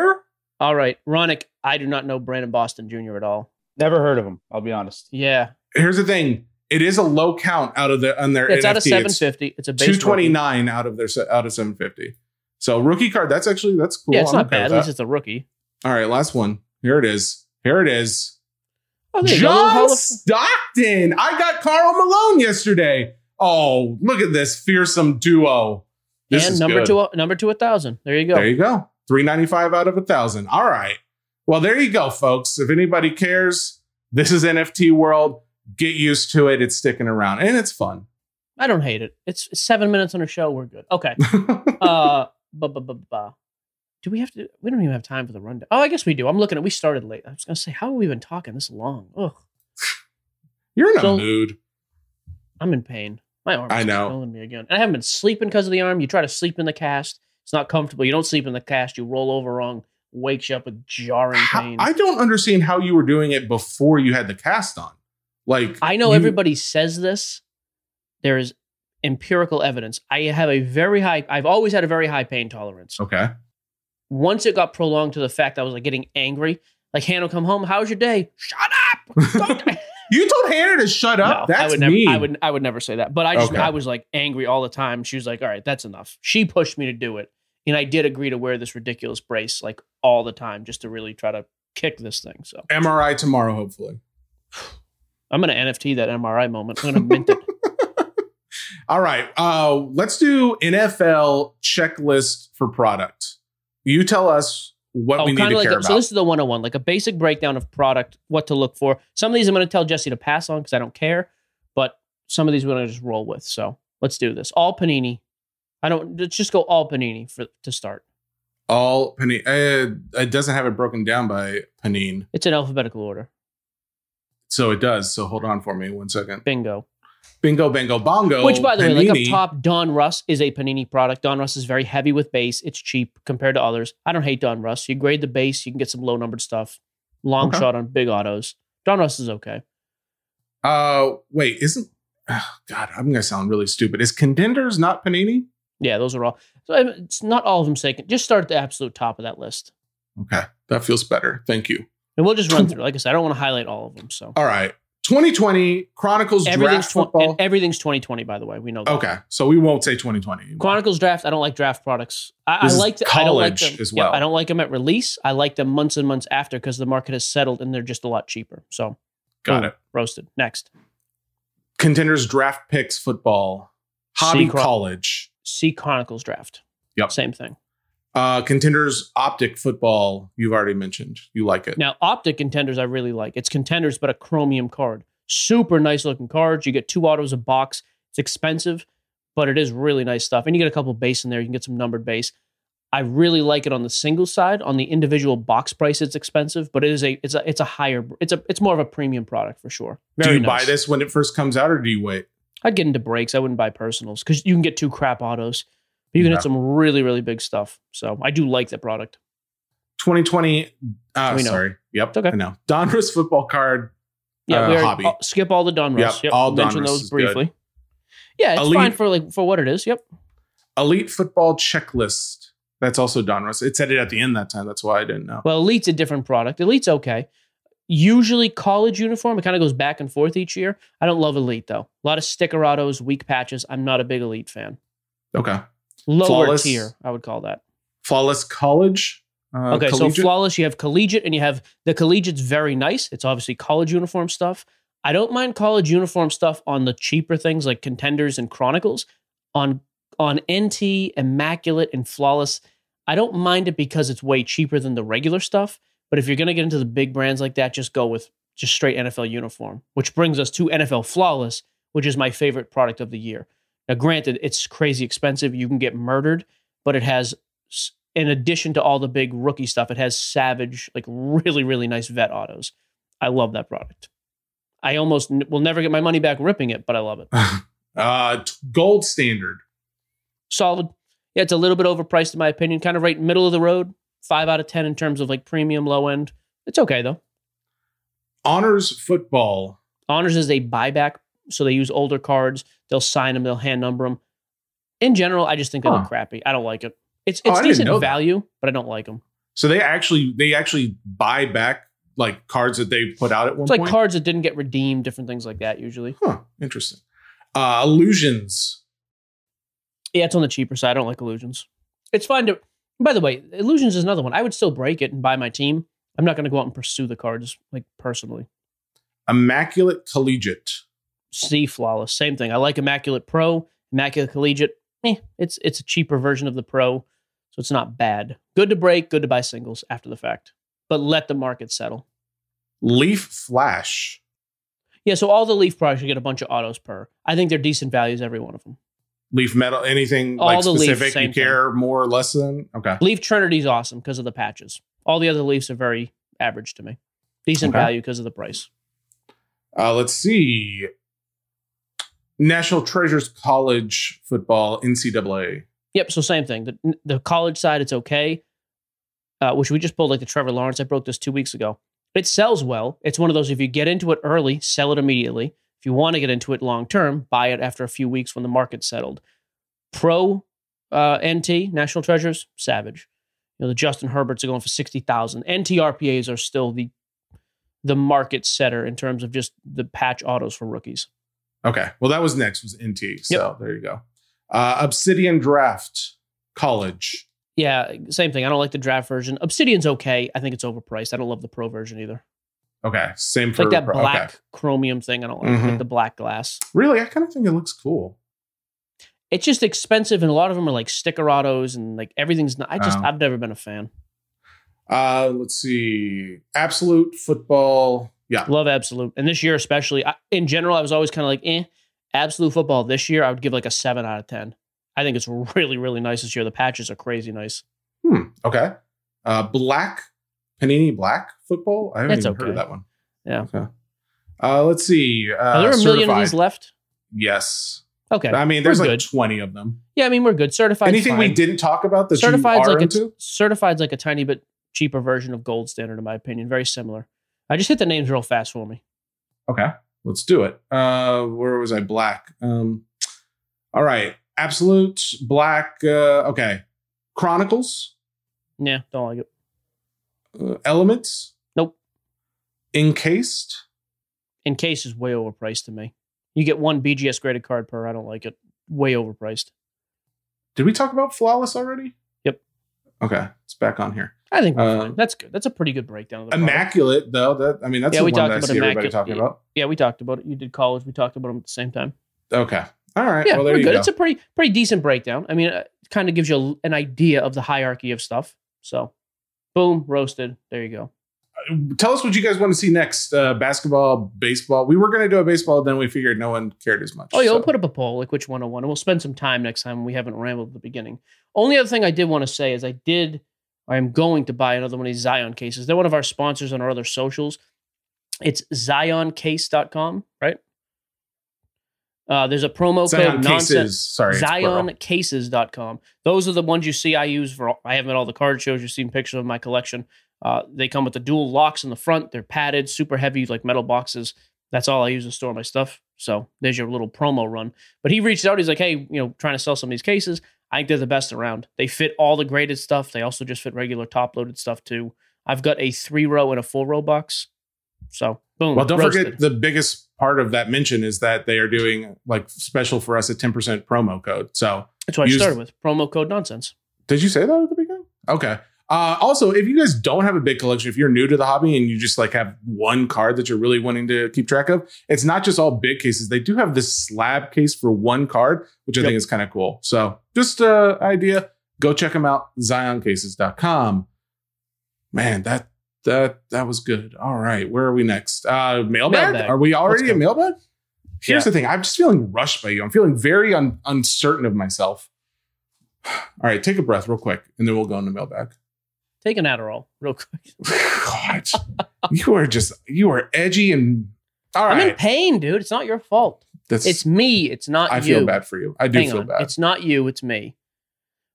All right, Ronick. I do not know Brandon Boston Jr. at all. Never heard of him. I'll be honest. Yeah, Here's the thing. It is a low count out of the on their it's NFT. out of seven fifty. It's a base Two rookie. out of their se- out of seven fifty. So rookie card. That's actually that's cool. Yeah, it's I'm not okay bad. At least it's a rookie. All right, last one. Here it is. Here it is. Oh, there you go. Little John of- Stockton. I got Karl Malone yesterday. Oh, look at this fearsome duo. This and is number good. two, number two, a thousand. There you go. There you go. 395 out of a thousand. All right. Well, there you go, folks. If anybody cares, this is NFT world. Get used to it. It's sticking around and it's fun. I don't hate it. It's seven minutes on a show. We're good. Okay. uh, bu- bu- bu- bu- do we have to? We don't even have time for the rundown. Oh, I guess we do. I'm looking at. We started late. I was gonna say, how have we been talking this long? Ugh, You're in a mood. I'm in pain. My arm. I is know. killing me again. And I haven't been sleeping because of the arm. You try to sleep in the cast. It's not comfortable. You don't sleep in the cast. You roll over wrong. Wakes you up with jarring How- pain. I don't understand how you were doing it before you had the cast on. Like I know you- everybody says this. There is empirical evidence. I have a very high. I've always had a very high pain tolerance. Okay. Once it got prolonged to the fact I was like getting angry, like Hannah come home. How was your day? Shut up! You told Hannah to shut up. No, That's I would never. mean. I would. I would never say that. But I just. Okay. I was like angry all the time. She was like, "All right, that's enough." She pushed me to do it, and I did agree to wear this ridiculous brace like all the time, just to really try to kick this thing. So MRI tomorrow, hopefully. I'm gonna NFT that MRI moment. I'm gonna mint it. All right. Uh, let's do NFL checklist for product. You tell us what we need to like care a- about. So this is the 101, like a basic breakdown of product, what to look for. Some of these I'm going to tell Jesse to pass on because I don't care, but some of these we're going to just roll with. So let's do this. All Panini. I don't. Let's just go all Panini for to start. All Panini. Uh, it doesn't have it broken down by Panini. It's in alphabetical order. So it does. So hold on for me one second. Bingo. Bingo Bango Bongo. Which, by the way, like up top, Donruss is a Panini product. Donruss is very heavy with base. It's cheap compared to others. I don't hate Donruss. You grade the base, you can get some low numbered stuff. Long Okay. shot on big autos. Donruss is okay. Uh, wait, isn't? oh, God, I'm gonna sound really stupid. Is Contenders not Panini? Yeah, those are all. So it's not all of them second. Just start at the absolute top of that list, Okay, that feels better. Thank you. and we'll just run through. Like I said, I don't want to highlight all of them. So All right, 2020 Chronicles everything's Draft Football. and everything's 2020. By the way, we know. That. okay, so we won't say 2020. anymore. Chronicles draft. I don't like draft products. I, I like. The, I don't like college them as yeah, well. I don't like them at release. I like them months and months after because the market has settled and they're just a lot cheaper. So Got boom, it. Roasted. Next, Contenders Draft Picks Football. Hobby College. see Chronicles draft. Yep. Same thing. Uh, Contenders Optic Football. You've already mentioned. You like it. Now, optic contenders, I really like. It's contenders, but a chromium card. Super nice looking cards. You get two autos a box. It's expensive, but it is really nice stuff. And you get a couple base in there. You can get some numbered base. I really like it on the single side. On the individual box price, it's expensive, but it is a it's a it's a higher it's a it's more of a premium product for sure. do Very you buy this when it first comes out, or do you wait? I'd get into breaks. I wouldn't buy personals because you can get two crap autos. But you can Yeah. hit some really really big stuff. So I do like that product. 2020. Uh, sorry. Yep. It's okay. I know. Donruss football card. Yeah, Uh, we already, hobby. skip all the Donruss. Yep, Yep, all mention Donruss those is good. briefly. Yeah, it's Elite- fine for like for what it is. Yep. Elite football checklist. That's also Donruss. It said it at the end that time. That's why I didn't know. Well, Elite's a different product. Elite's okay. Usually college uniform, it kind of goes back and forth each year. I don't love Elite though. A lot of stickerados, weak patches. I'm not a big Elite fan. Okay. Lower Flawless. tier, I would call that. Flawless college. Uh, okay, so flawless, you have collegiate and you have the collegiate's very nice. It's obviously college uniform stuff. I don't mind college uniform stuff on the cheaper things like contenders and chronicles. On on NT, immaculate, and flawless, I don't mind it because it's way cheaper than the regular stuff. But if you're gonna get into the big brands like that, just go with just straight NFL uniform. Which brings us to NFL Flawless, which is my favorite product of the year. Now, granted, it's crazy expensive. You can get murdered, but it has in addition to all the big rookie stuff, it has Savage, like really, really nice vet autos. I love that product. I almost n- will never get my money back ripping it, but I love it. uh, gold standard. Solid. Yeah, it's a little bit overpriced in my opinion. Kind of right middle of the road. Five out of ten in terms of like premium low end. It's okay though. Honors football. Honors is a buyback, so they use older cards. They'll sign them. They'll hand number them. In general, I just think they Huh. look crappy. I don't like it. It's Oh, it's didn't decent know that. value, but I don't like them. So they actually they actually buy back like cards that they put out at one It's like point. cards that didn't get redeemed, different things like that. Usually, huh. Interesting. Uh, illusions. Yeah, it's on the cheaper side. I don't like illusions. It's fine to. By the way, illusions is another one. I would still break it and buy my team. I'm not going to go out and pursue the cards like personally. Immaculate collegiate. C flawless, same thing. I like Immaculate Pro, Immaculate Collegiate. Eh, it's it's a cheaper version of the Pro, so it's not bad. Good to break, good to buy singles after the fact, but let the market settle. Leaf flash. Yeah, so all the Leaf products you get a bunch of autos per. I think they're decent values, every one of them. Leaf metal. Anything All like the Leaf, specific same you care more or less than? Okay. Leaf Trinity's awesome because of the patches. All the other Leafs are very average to me. Decent Okay. value because of the price. Uh, let's see. National Treasures College football NCAA. Yep. So same thing. The the college side, it's okay. Uh, which we just pulled like the Trevor Lawrence. I broke this two weeks ago. It sells well. It's one of those if you get into it early, sell it immediately. If you want to get into it long term, buy it after a few weeks when the market's settled. Pro uh, NT National Treasures Savage. You know the Justin Herberts are going for sixty thousand. NT RPAs are still the the market setter in terms of just the patch autos for rookies. Okay. Well, that was next was NT. So there you go. Uh, Obsidian Draft College. Yeah, same thing. I don't like the draft version. Obsidian's okay. I think it's overpriced. I don't love the pro version either. Okay. Same for like that pro- black okay. chromium thing. I don't like, Mhm. like the black glass. Really, I kind of think it looks cool. It's just expensive, and a lot of them are like sticker autos, and like everything's. Not, I just Oh. I've never been a fan. Uh, let's see. Absolute football. Yeah. Love absolute, and this year especially. I, in general, I was always kind of like, eh. Absolute football this year, I would give like a seven out of ten. I think it's really really nice this year. The patches are crazy nice. Hmm. Okay. Uh, black Panini Black football. I haven't That's even heard of okay. that one. Yeah. Okay. Uh, let's see. Uh, Are there a million of these left? yes. Okay. I mean, we're there's like good. 20 of them. Yeah, I mean we're good. Certified. Anything we didn't talk about that certified's like into? a certified's like a tiny bit cheaper version of gold standard in my opinion. Very similar. I just hit the names real fast for me. Okay, let's do it. Uh, where was I? Black. Um, all right, absolute black. Uh, okay, Chronicles, Yeah, don't like it. uh, Elements. Nope. Encased. Encased is way overpriced to me. You get one BGS graded card per. I don't like it. Way overpriced. Did we talk about Flawless already? Yep. Okay, it's back on here. I think we're Uh, fine. That's good. That's a pretty good breakdown of the product. Immaculate though. That I mean, that's Yeah, the we one that I about see everybody talking about. Yeah, we talked about it. You did college. We talked about them at the same time. Okay. All right. Yeah, well, there you good. go. It's a pretty pretty decent breakdown. I mean, it kind of gives you an idea of the hierarchy of stuff. So, boom, roasted. There you go. Tell us what you guys want to see next. Uh, basketball, baseball. We were going to do a baseball, then we figured no one cared as much. Oh yeah, so. we'll put up a poll like which one I want, and we'll spend some time next time. We haven't rambled at the beginning. Only other thing I did want to say is I did. I am going to buy another one of these Zion cases. They're one of our sponsors on our other socials. It's zioncase.com, right? Uh, there's a promo Zion code cases. nonsense. Sorry, zioncases.com. Those are the ones you see I use for I have them at all the card shows. You've seen pictures of my collection. Uh, they come with the dual locks in the front. They're padded, super heavy, like metal boxes. That's all I use to store my stuff. So there's your little promo run. But he reached out. He's like, hey, you know, trying to sell some of these cases. I think they're the best around. They fit all the graded stuff. They also just fit regular top loaded stuff too. I've got a three row and a four row box. So boom. Well, don't roasted. forget the biggest part of that mention is that they are doing like special for us a 10% promo code. So That's what I started with. Promo code nonsense. did you say that at the beginning? Okay. Uh, also, if you guys don't have a big collection, if you're new to the hobby and you just like have one card that you're really wanting to keep track of, it's not just all big cases. They do have this slab case for one card, which I Yep. think is kind of cool. So just uh idea. Go check them out, zioncases.com. Man, that that that was good. All right, where are we next? Uh mailbag? Mailbag. Are we already in mailbag? Here's Yeah. the thing. I'm just feeling rushed by you. I'm feeling very un- uncertain of myself. All right, take a breath real quick, and then we'll go into mailbag. Take an Adderall real quick. God, you are just you are edgy and all I'm in pain, dude. It's not your fault. That's It's me. It's not you. I you. feel bad for you. I do Hang feel on. bad. It's not you, it's me.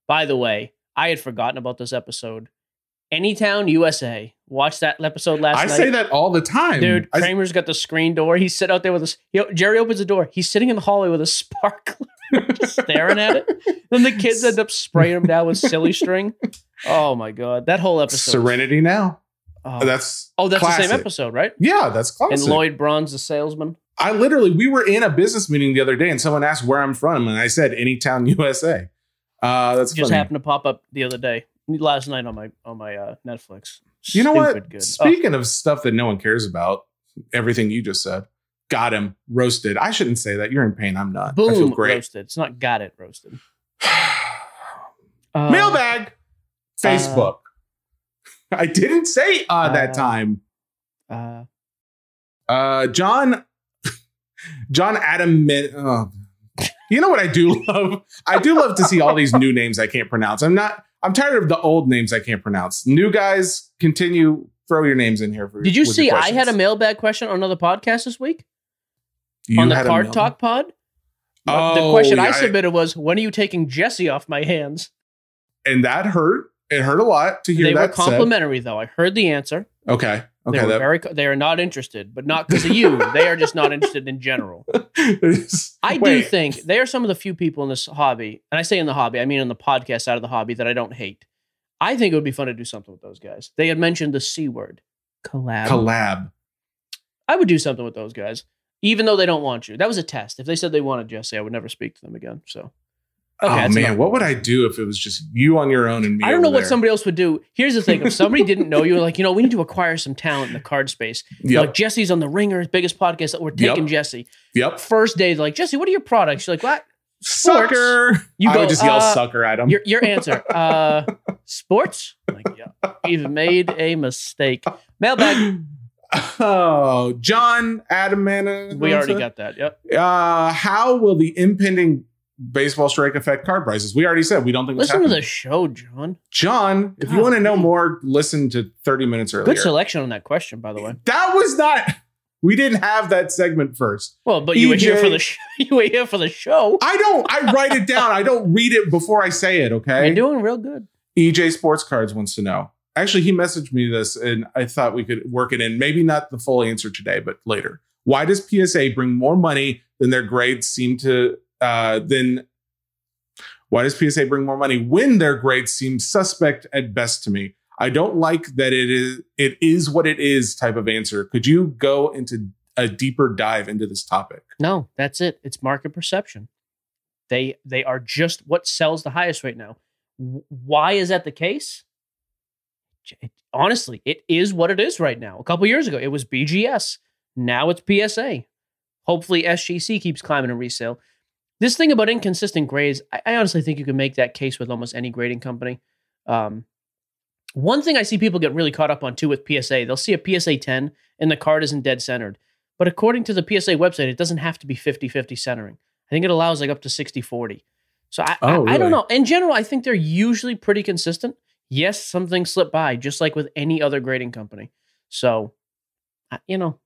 By the way, I had forgotten about this episode. Anytown, USA. Watch that episode last I night. I say that all the time, Dude, I- Kramer's got the screen door. He's sitting out there with us. Jerry opens the door. He's sitting in the hallway with a sparkler, just staring at it. Then the kids end up spraying him down with silly string. Oh my god, that whole episode. Serenity now. Oh, That's oh, that's the same episode, right? Yeah, that's classic. And Lloyd Braun's the salesman. I literally, we were in a business meeting the other day, and someone asked where I'm from, and I said Anytown, USA. Uh, that's just funny. happened to pop up the other day, last night on my on my uh, Netflix. You know what? Good. Oh, Speaking of stuff that no one cares about, everything you just said, got him roasted. I shouldn't say that. You're in pain. I'm not. boom, I feel great. roasted. It's not got it roasted. Uh, Mailbag, Facebook. I didn't say uh, that uh, time. Uh, Uh, John, John Adam. Min- oh. You know what I do love? I do love to see all these new names I can't pronounce. I'm not. I'm tired of the old names I can't pronounce. New guys, continue. Throw your names in here. For did you see? I had a mailbag question on another podcast this week You on the Card Talk Pod. the Oh, question yeah, I submitted was, "When are you taking Jesse off my hands?" and that hurt. It hurt a lot to hear They were that said. complimentary, though. I heard the answer. Okay. They Okay. were That, very. They are not interested, but not because of you. they are just not interested in general. I do Wait. think they are some of the few people in this hobby, and I say in the hobby, I mean on the podcast side of the hobby that I don't hate. I think it would be fun to do something with those guys. They had mentioned the c word, collab. collab. I would do something with those guys, even though they don't want you. That was a test. If they said they wanted Jesse, I would never speak to them again. So, oh man, enough. what would I do if it was just you on your own and me? I don't know what there? somebody else would do. Here's the thing: if somebody didn't know you, like you know, we need to acquire some talent in the card space. Yep. Like Jesse's on the Ringer, biggest podcast. That we're taking Yep. Jesse. Yep. First day, like Jesse, what are your products? You're like, what? Sports. Sucker. You go, just yell uh, sucker at him. Your your answer. Uh, sports. I'm like, yeah, you've made a mistake. Mailbag. oh, John Adam Mana. We already got that. Yep. Uh, how will the impending baseball strike affect card prices? We already said we don't think. Listen to the show, John. John. If you want to know more, listen to thirty minutes earlier. Good selection on that question, by the way. That was not. We didn't have that segment first. Well, but you were here for the sh- you were here for the show. I don't. I write it down. I don't read it before I say it. Okay. You're doing real good. EJ Sports Cards wants to know. Actually, he messaged me this, and I thought we could work it in. Maybe not the full answer today, but later. Why does PSA bring more money than their grades seem to? Uh, then why does PSA bring more money when their grades seem suspect at best to me? I don't like that it is it is what it is type of answer. Could you go into a deeper dive into this topic? No, that's it. It's market perception. They they are just what sells the highest right now. Why is that the case? Honestly, it is what it is right now. A couple years ago, it was BGS. Now it's PSA. Hopefully, SGC keeps climbing in resale. This thing about inconsistent grades, I, I honestly think you can make that case with almost any grading company. Um, one thing I see people get really caught up on too with PSA, they'll see a PSA 10 and the card isn't dead centered. But according to the PSA website, it doesn't have to be 50 50 centering. I think it allows like up to 60 40. So I, Oh, I, I don't know. In general, I think they're usually pretty consistent. Yes, some things slip by, just like with any other grading company. So, I- you know,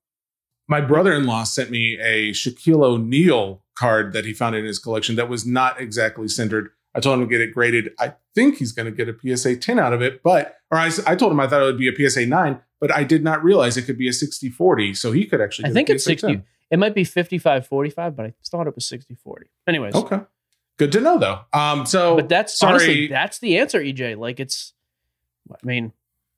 My brother-in-law sent me a Shaquille O'Neal card that he found in his collection that was not exactly centered. I told him to get it graded. I think he's going to get a PSA 10 out of it, but or I, I told him I thought it would be a PSA 9, but I did not realize it could be a 60-40, so he could actually. I think a it's PSA 60. 10. It might be 55 45, but I thought it was 60 40. Anyways, Okay, good to know though. Um, so but that's sorry, honestly, that's the answer, EJ. Like, it's, I mean,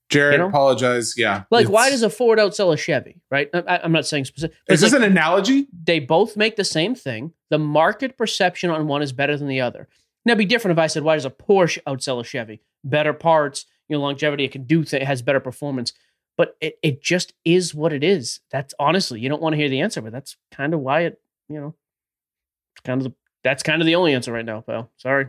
Jared. you know? Apologize. Yeah, like, why does a Ford outsell a Chevy, right? I, I'm not saying specific. is this like- an analogy? they both make the same thing. The market perception on one is better than the other. Now, it'd be different if I said, why does a Porsche outsell a Chevy? Better parts, you know, longevity, it can do things, it has better performance. But it, it just is what it is. That's honestly, you don't want to hear the answer, but that's kind of why it, you know, kind of the, that's kind of the only answer right now, pal. Sorry.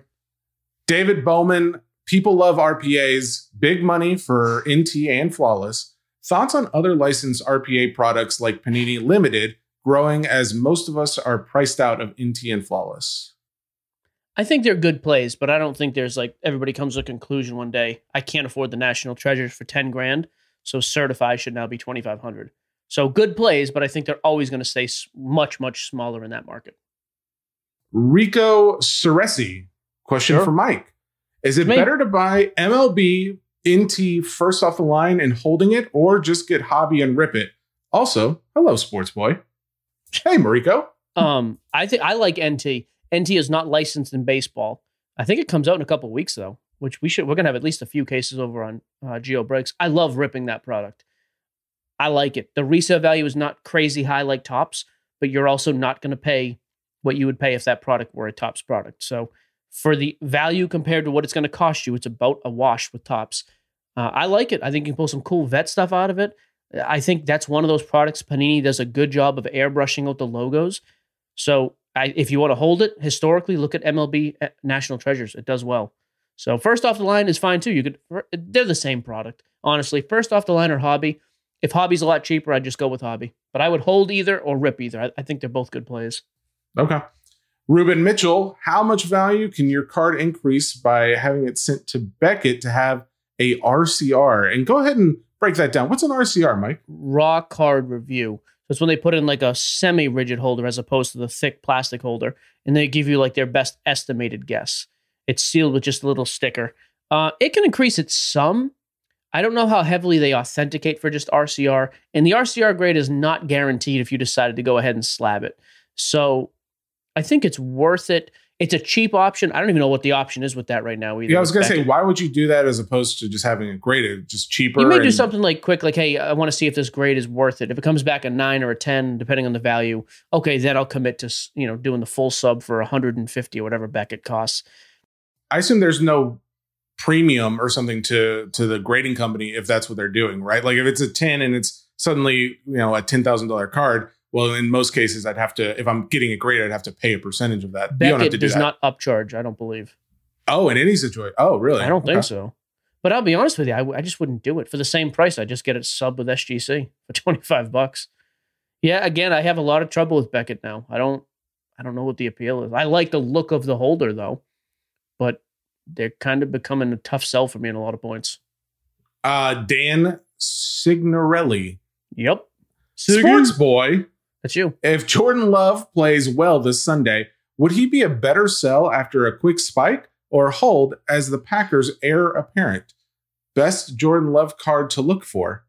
David Bowman, people love RPAs, big money for NT and Flawless. Thoughts on other licensed RPA products like Panini Limited, growing as most of us are priced out of NT and Flawless? I think they're good plays, but I don't think there's like everybody comes to a conclusion one day. I can't afford the national treasures for 10 grand, so certify should now be 2500. So good plays, but I think they're always going to stay much much smaller in that market. Rico Ceresi, question Sure. for Mike. Is it better to buy MLB NT first off the line and holding it, or just get hobby and rip it? Also, hello, sports boy. Hey, Mariko. Um I think I like NT. NT is not licensed in baseball. I think it comes out in a couple weeks though, which we should we're going to have at least a few cases over on uh, Geo Breaks. I love ripping that product. I like it. The resale value is not crazy high like Topps, but you're also not going to pay what you would pay if that product were a Topps product. So for the value compared to what it's going to cost you, it's about a wash with Topps. Uh, I like it. I think you can pull some cool vet stuff out of it. I think that's one of those products. Panini does a good job of airbrushing out the logos. So I, if you want to hold it historically, look at MLB uh, National Treasures. It does well. So first off the line is fine too. You could they're the same product. Honestly, first off the line or hobby. If hobby's a lot cheaper, I'd just go with hobby. But I would hold either or rip either. I, I think they're both good plays. Okay. Ruben Mitchell, how much value can your card increase by having it sent to Beckett to have a RCR? And go ahead and break that down. What's an RCR, Mike? Raw card review. It's when they put in like a semi-rigid holder as opposed to the thick plastic holder, and they give you like their best estimated guess. It's sealed with just a little sticker. Uh, it can increase it some. I don't know how heavily they authenticate for just RCR, and the RCR grade is not guaranteed if you decided to go ahead and slab it. So I think it's worth it. It's a cheap option. I don't even know what the option is with that right now. Either Yeah, I was gonna say, why would you do that as opposed to just having it graded, just cheaper? You may do something like quick, like, hey, I want to see if this grade is worth it. If it comes back a nine or a 10, depending on the value, okay, then I'll commit to, you know, doing the full sub for 150 or whatever Beckett costs. I assume there's no premium or something to to the grading company if that's what they're doing, right? Like if it's a 10 and it's suddenly, you know, a ten thousand dollar card, well, in most cases I'd have to if I'm getting a grade, I'd have to pay a percentage of that. you don't have Beckett to do does that. not upcharge, I don't believe. oh, in any situation. Oh, really? I don't think so. But I'll be honest with you, I just wouldn't do it for the same price. I just get it sub with SGC for 25 bucks. Yeah, again, I have a lot of trouble with Beckett now. I don't I don't know what the appeal is. I like the look of the holder though, but they're kind of becoming a tough sell for me in a lot of points. Uh Dan Signorelli. Yep. Sports boy. That's you. If Jordan Love plays well this Sunday, would he be a better sell after a quick spike or hold as the Packers' heir apparent? Best Jordan Love card to look for.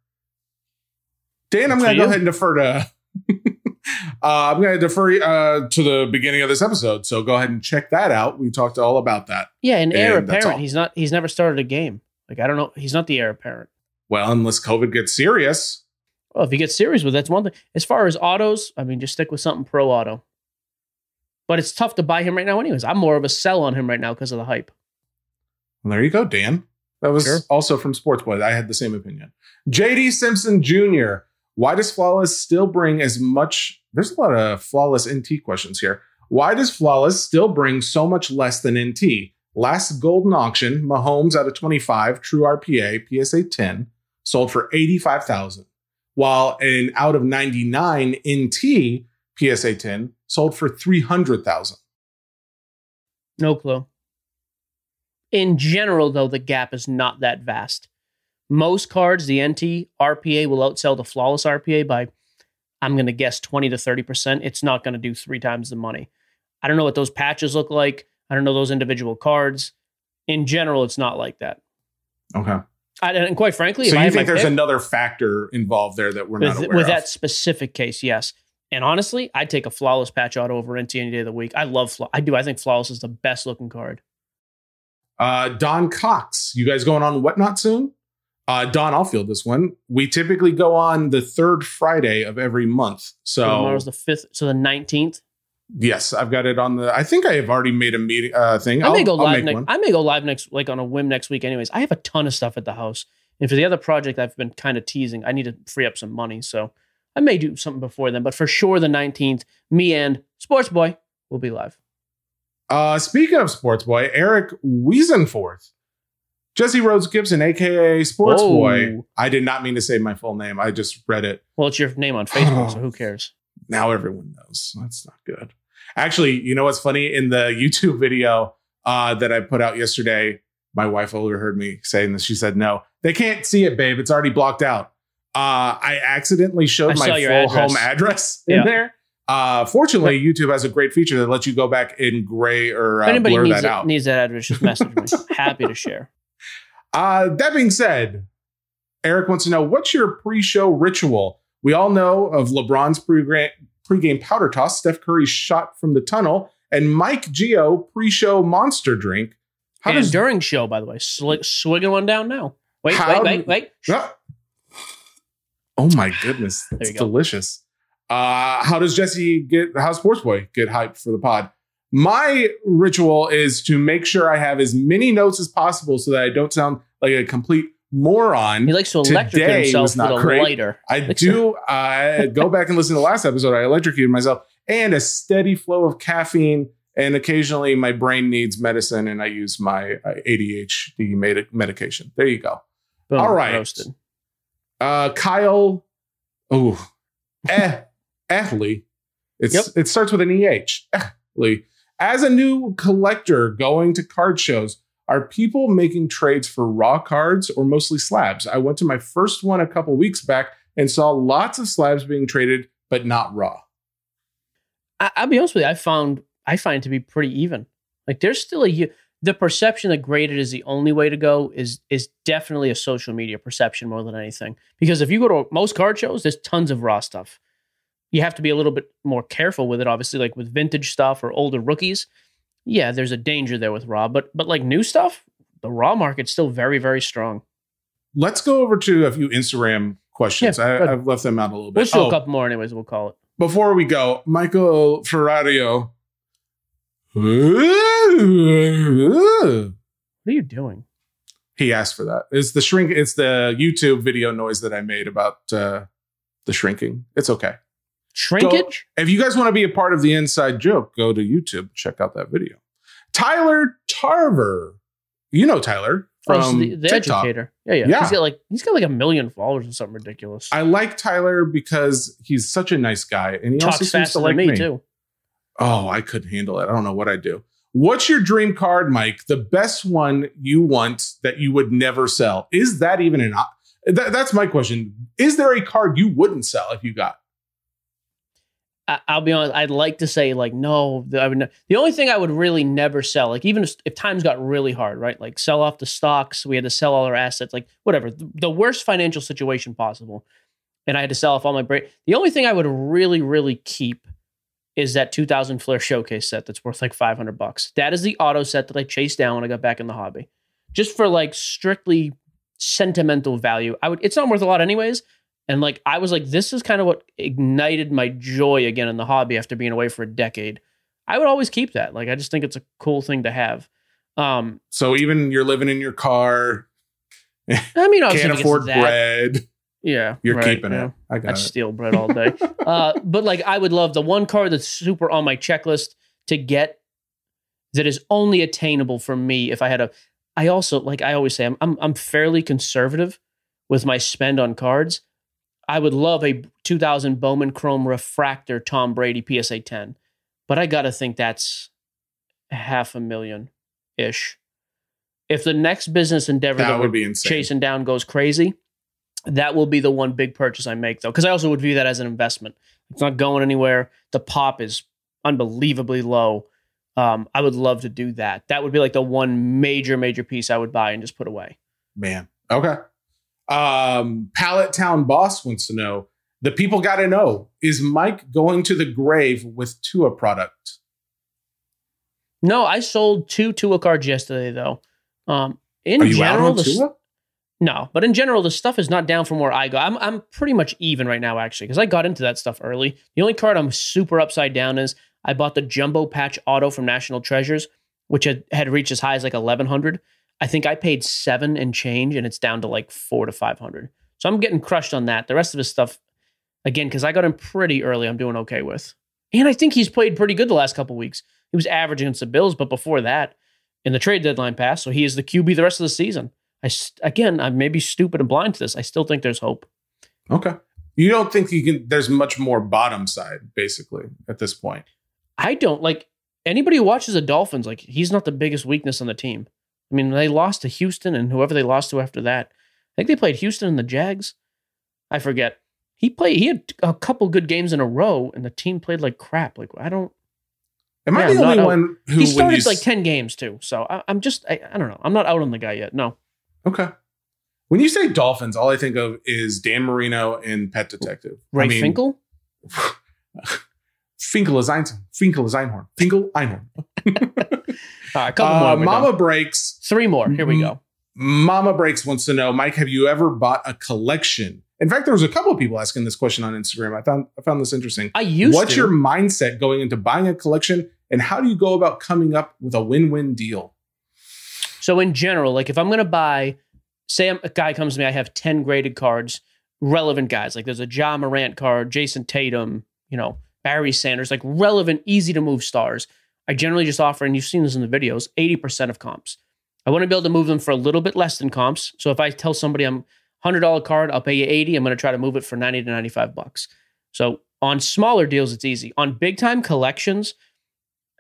Dan, I'm going to go ahead and defer to. uh, I'm going to defer uh, to the beginning of this episode. So go ahead and check that out. We talked all about that. Yeah, an heir And apparent. He's not. He's never started a game. Like I don't know. He's not the heir apparent. Well, unless COVID gets serious. Well, if he gets serious with it, that's one thing. As far as autos, I mean, just stick with something pro auto. But it's tough to buy him right now, anyways. I'm more of a sell on him right now because of the hype. Well, there you go, Dan. That was Sure. also from Sports Boy. I had the same opinion. JD Simpson Jr. Why does Flawless still bring as much? There's a lot of Flawless NT questions here. Why does Flawless still bring so much less than NT? Last Goldin auction, Mahomes out of 25, True RPA, PSA 10, sold for 85,000. While an out of 99 NT PSA 10 sold for 300,000. No clue. In general, though, the gap is not that vast. Most cards, the NT RPA will outsell the flawless RPA by, I'm going to guess, 20 to 30%. It's not going to do three times the money. I don't know what those patches look like. I don't know those individual cards. In general, it's not like that. Okay. I, and quite frankly, So if you think there's pick- another factor involved there that we're not with, aware with of? that specific case, yes. And honestly, I'd take a flawless patch auto over NT any day of the week. I love flaw. I do. I think flawless is the best looking card. Uh, Don Cox, you guys going on whatnot soon? Uh, Don, I'll field this one. We typically go on the third Friday of every month. So So tomorrow's the fifth. So the nineteenth. Yes, I've got it on the. I think I have already made a meeting uh, thing. I may I'll- go live next. I may go live next, like on a whim next week. Anyways, I have a ton of stuff at the house, and for the other project I've been kind of teasing, I need to free up some money. So I may do something before then, but for sure the nineteenth, me and Sports Boy will be live. Uh, speaking of Sports Boy, Eric Wiesenforth, Jesse Rhodes Gibson, aka Sports Whoa. Boy. I did not mean to say my full name. I just read it. Well, it's your name on Facebook, so who cares? Now everyone knows. That's not good. Actually, you know what's funny? In the YouTube video uh, that I put out yesterday, my wife overheard me saying this. She said, "No, they can't see it, babe. It's already blocked out." Uh, I accidentally showed I my full address. home address in Yeah. there. Uh, fortunately, YouTube has a great feature that lets you go back in gray or uh, anybody blur needs, that it, out. needs that address, just message me. Happy to share. Uh, that being said, Eric wants to know what's your pre-show ritual. We all know of LeBron's pre-game powder toss, Steph Curry's shot from the tunnel, and Mike Geo pre-show monster drink. How and does during show, by the way, sli- swigging one down now. Wait, How wait, wait, wait. Ah. Oh my goodness, it's go. delicious. Uh, how does Jesse get? How Sports Boy get hyped for the pod? My ritual is to make sure I have as many notes as possible so that I don't sound like a complete moron. He likes to electrocute himself with a lighter. I do uh, go back and listen to the last episode. I electrocuted myself and a steady flow of caffeine. And occasionally my brain needs medicine and I use my uh, ADHD med- medication. There you go. Boom, All right. roasted. Uh, Kyle, oh, eh, Ehley. It's, Yep. It starts with an EH. Ehley. As a new collector going to card shows, are people making trades for raw cards or mostly slabs? I went to my first one a couple weeks back and saw lots of slabs being traded, but not raw. I, I'll be honest with you. I found I find to be pretty even. Like there's still a the perception that graded is the only way to go is is definitely a social media perception more than anything. Because if you go to most card shows, there's tons of raw stuff. You have to be a little bit more careful with it, obviously, like with vintage stuff or older rookies. Yeah, there's a danger there with raw, but but like new stuff, the raw market's still very very strong. Let's go over to a few Instagram questions. Yeah, I, I've left them out a little bit. We'll show Oh, a couple more, anyways. We'll call it. before we go, Michael Ferrario. What are you doing? He asked for that. It's the shrink. It's the YouTube video noise that I made about uh, the shrinking. It's okay. Shrinkage? If you guys want to be a part of the inside joke, go to YouTube. Check out that video. Tyler Tarver. You know Tyler oh, from oh, so the, the TikTok. educator. Yeah, yeah, Yeah. He's got like he's got like a million followers or something ridiculous. I like Tyler because he's such a nice guy, and he also Talks seems faster to like me, me. too. Oh, I couldn't handle it. I don't know what I'd do. What's your dream card, Mike? The best one you want that you would never sell. Is that even an op- That, that's my question. Is there a card you wouldn't sell if you got? I'll be honest. I'd like to say like no. I would. ne- The only thing I would really never sell, like even if, if times got really hard, right? Like sell off the stocks. We had to sell all our assets. Like whatever. The, the worst financial situation possible, and I had to sell off all my break. The only thing I would really, really keep is that 2000 Flair Showcase set that's worth like 500 bucks. That is the auto set that I chased down when I got back in the hobby, just for like strictly sentimental value. I would. It's not worth a lot anyways. And like I was like, this is kind of what ignited my joy again in the hobby after being away for a decade. I would always keep that. Like I just think it's a cool thing to have. Um, So even you're living in your car, I mean, obviously can't if it gets afford bread, Yeah, you're right, keeping yeah. it. I I'd got it. steal bread all day. uh, but like, I would love the one card that's super on my checklist to get that is only attainable for me if I had a. I also like I always say I'm I'm, I'm fairly conservative with my spend on cards. I would love a 2000 Bowman Chrome Refractor Tom Brady PSA 10, but I gotta think that's half a million ish. If the next business endeavor That that, would we're be insane. chasing down goes crazy, that will be the one big purchase I make though, because I also would view that as an investment. It's not going anywhere. The pop is unbelievably low. Um, I would love to do that. That would be like the one major, major piece I would buy and just put away. Man. Okay. Um, Pallet Town Boss wants to know the people got to know is Mike going to the grave with Tua product? No, I sold two Tua cards yesterday though. Um, in Are you general, the, Tua? No, but in general, the stuff is not down from where I go. I'm I'm pretty much even right now, actually, because I got into that stuff early. The only card I'm super upside down is I bought the jumbo patch auto from National Treasures, which had, had reached as high as like eleven hundred. I think I paid seven and change, and it's down to like four to five hundred. So I'm getting crushed on that. The rest of his stuff, again, because I got him pretty early, I'm doing okay with. And I think he's played pretty good the last couple weeks. He was average against the Bills, but before that, in the trade deadline pass, so he is the QB the rest of the season. I again, I may be stupid and blind to this. I still think there's hope. Okay. You don't think you can, there's much more bottom side, basically, at this point. I don't like anybody who watches the Dolphins. Like he's not the biggest weakness on the team. I mean, they lost to Houston and whoever they lost to after that. I think they played Houston and the Jags. I forget. He played. He had a couple good games in a row, and the team played like crap. Like I don't. Am Yeah, I I'm the only not out. one who he started like s- ten games too. So I, I'm just. I, I don't know. I'm not out on the guy yet. No. Okay. When you say Dolphins, all I think of is Dan Marino and Pet Detective. Ray I mean, Finkle. Finkle is Einhorn. Finkle is Einhorn. Finkle Einhorn. All right, a couple more. Uh, we're Mama done. Breaks. Three more. Here we go. Mama Breaks wants to know, Mike, have you ever bought a collection? In fact, there was a couple of people asking this question on Instagram. I found I found this interesting. I used What's to. your mindset going into buying a collection, and how do you go about coming up with a win-win deal? So in general, like if I'm gonna buy, say a guy comes to me, I have 10 graded cards, relevant guys. Like there's a Ja Morant card, Jayson Tatum, you know, Barry Sanders, like relevant, easy to move stars. I generally just offer, and you've seen this in the videos, 80% of comps. I want to be able to move them for a little bit less than comps. So if I tell somebody I'm $100 card, I'll pay you 80, I'm going to try to move it for 90 to 95 bucks. So on smaller deals, it's easy. On big time collections,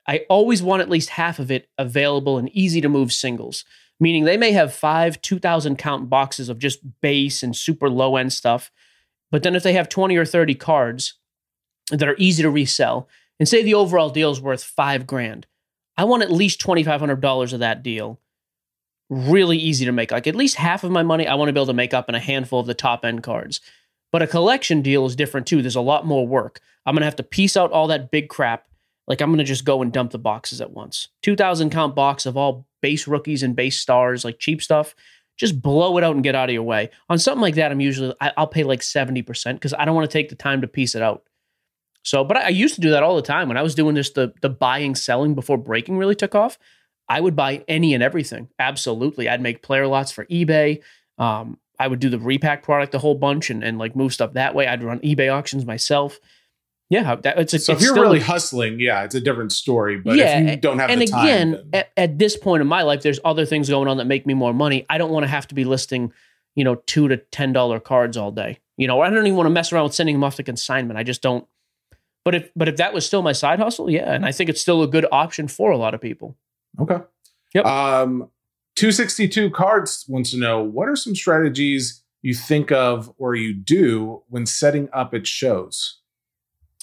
I always want at least half of it available and easy to move singles, meaning they may have five 2000 count boxes of just base and super low end stuff. But then if they have 20 or 30 cards that are easy to resell, and say the overall deal is worth five grand, I want at least $2,500 of that deal really easy to make. Like at least half of my money, I want to be able to make up in a handful of the top end cards. But a collection deal is different too. There's a lot more work. I'm going to have to piece out all that big crap. Like I'm going to just go and dump the boxes at once. 2000 count box of all base rookies and base stars, like cheap stuff. Just blow it out and get out of your way. On something like that, I'm usually, I, I'll pay like 70% because I don't want to take the time to piece it out. So, but I, I used to do that all the time when I was doing this, the, the buying, selling before breaking really took off. I would buy any and everything. Absolutely. I'd make player lots for eBay. Um, I would do the repack product a whole bunch and, and like move stuff that way. I'd run eBay auctions myself. Yeah, that, it's a, So it's if you're still a- really hustling, yeah, it's a different story. But if you don't have and the again, then- at, at this point in my life, there's other things going on that make me more money. I don't want to have to be listing, you know, two to ten dollar cards all day. You know, I don't even want to mess around with sending them off to consignment. I just don't. But if but if that was still my side hustle, yeah, and I think it's still a good option for a lot of people. Okay. Yep. Um, 262 cards wants to know what are some strategies you think of or you do when setting up at shows?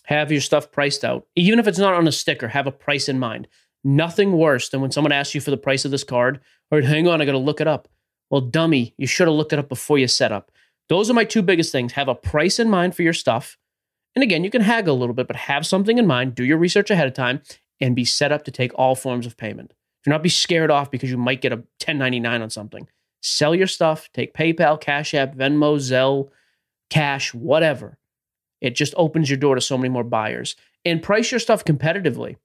Have your stuff priced out. Even if it's not on a sticker, have a price in mind. Nothing worse than when someone asks you for the price of this card, or hang on, I got to look it up. Well, dummy, you should have looked it up before you set up. Those are my two biggest things. Have a price in mind for your stuff. And again, you can haggle a little bit, but have something in mind. Do your research ahead of time and be set up to take all forms of payment. Do not be scared off because you might get a 1099 on something. Sell your stuff, take PayPal, Cash App, Venmo, Zelle, Cash, whatever. It just opens your door to so many more buyers. And price your stuff competitively.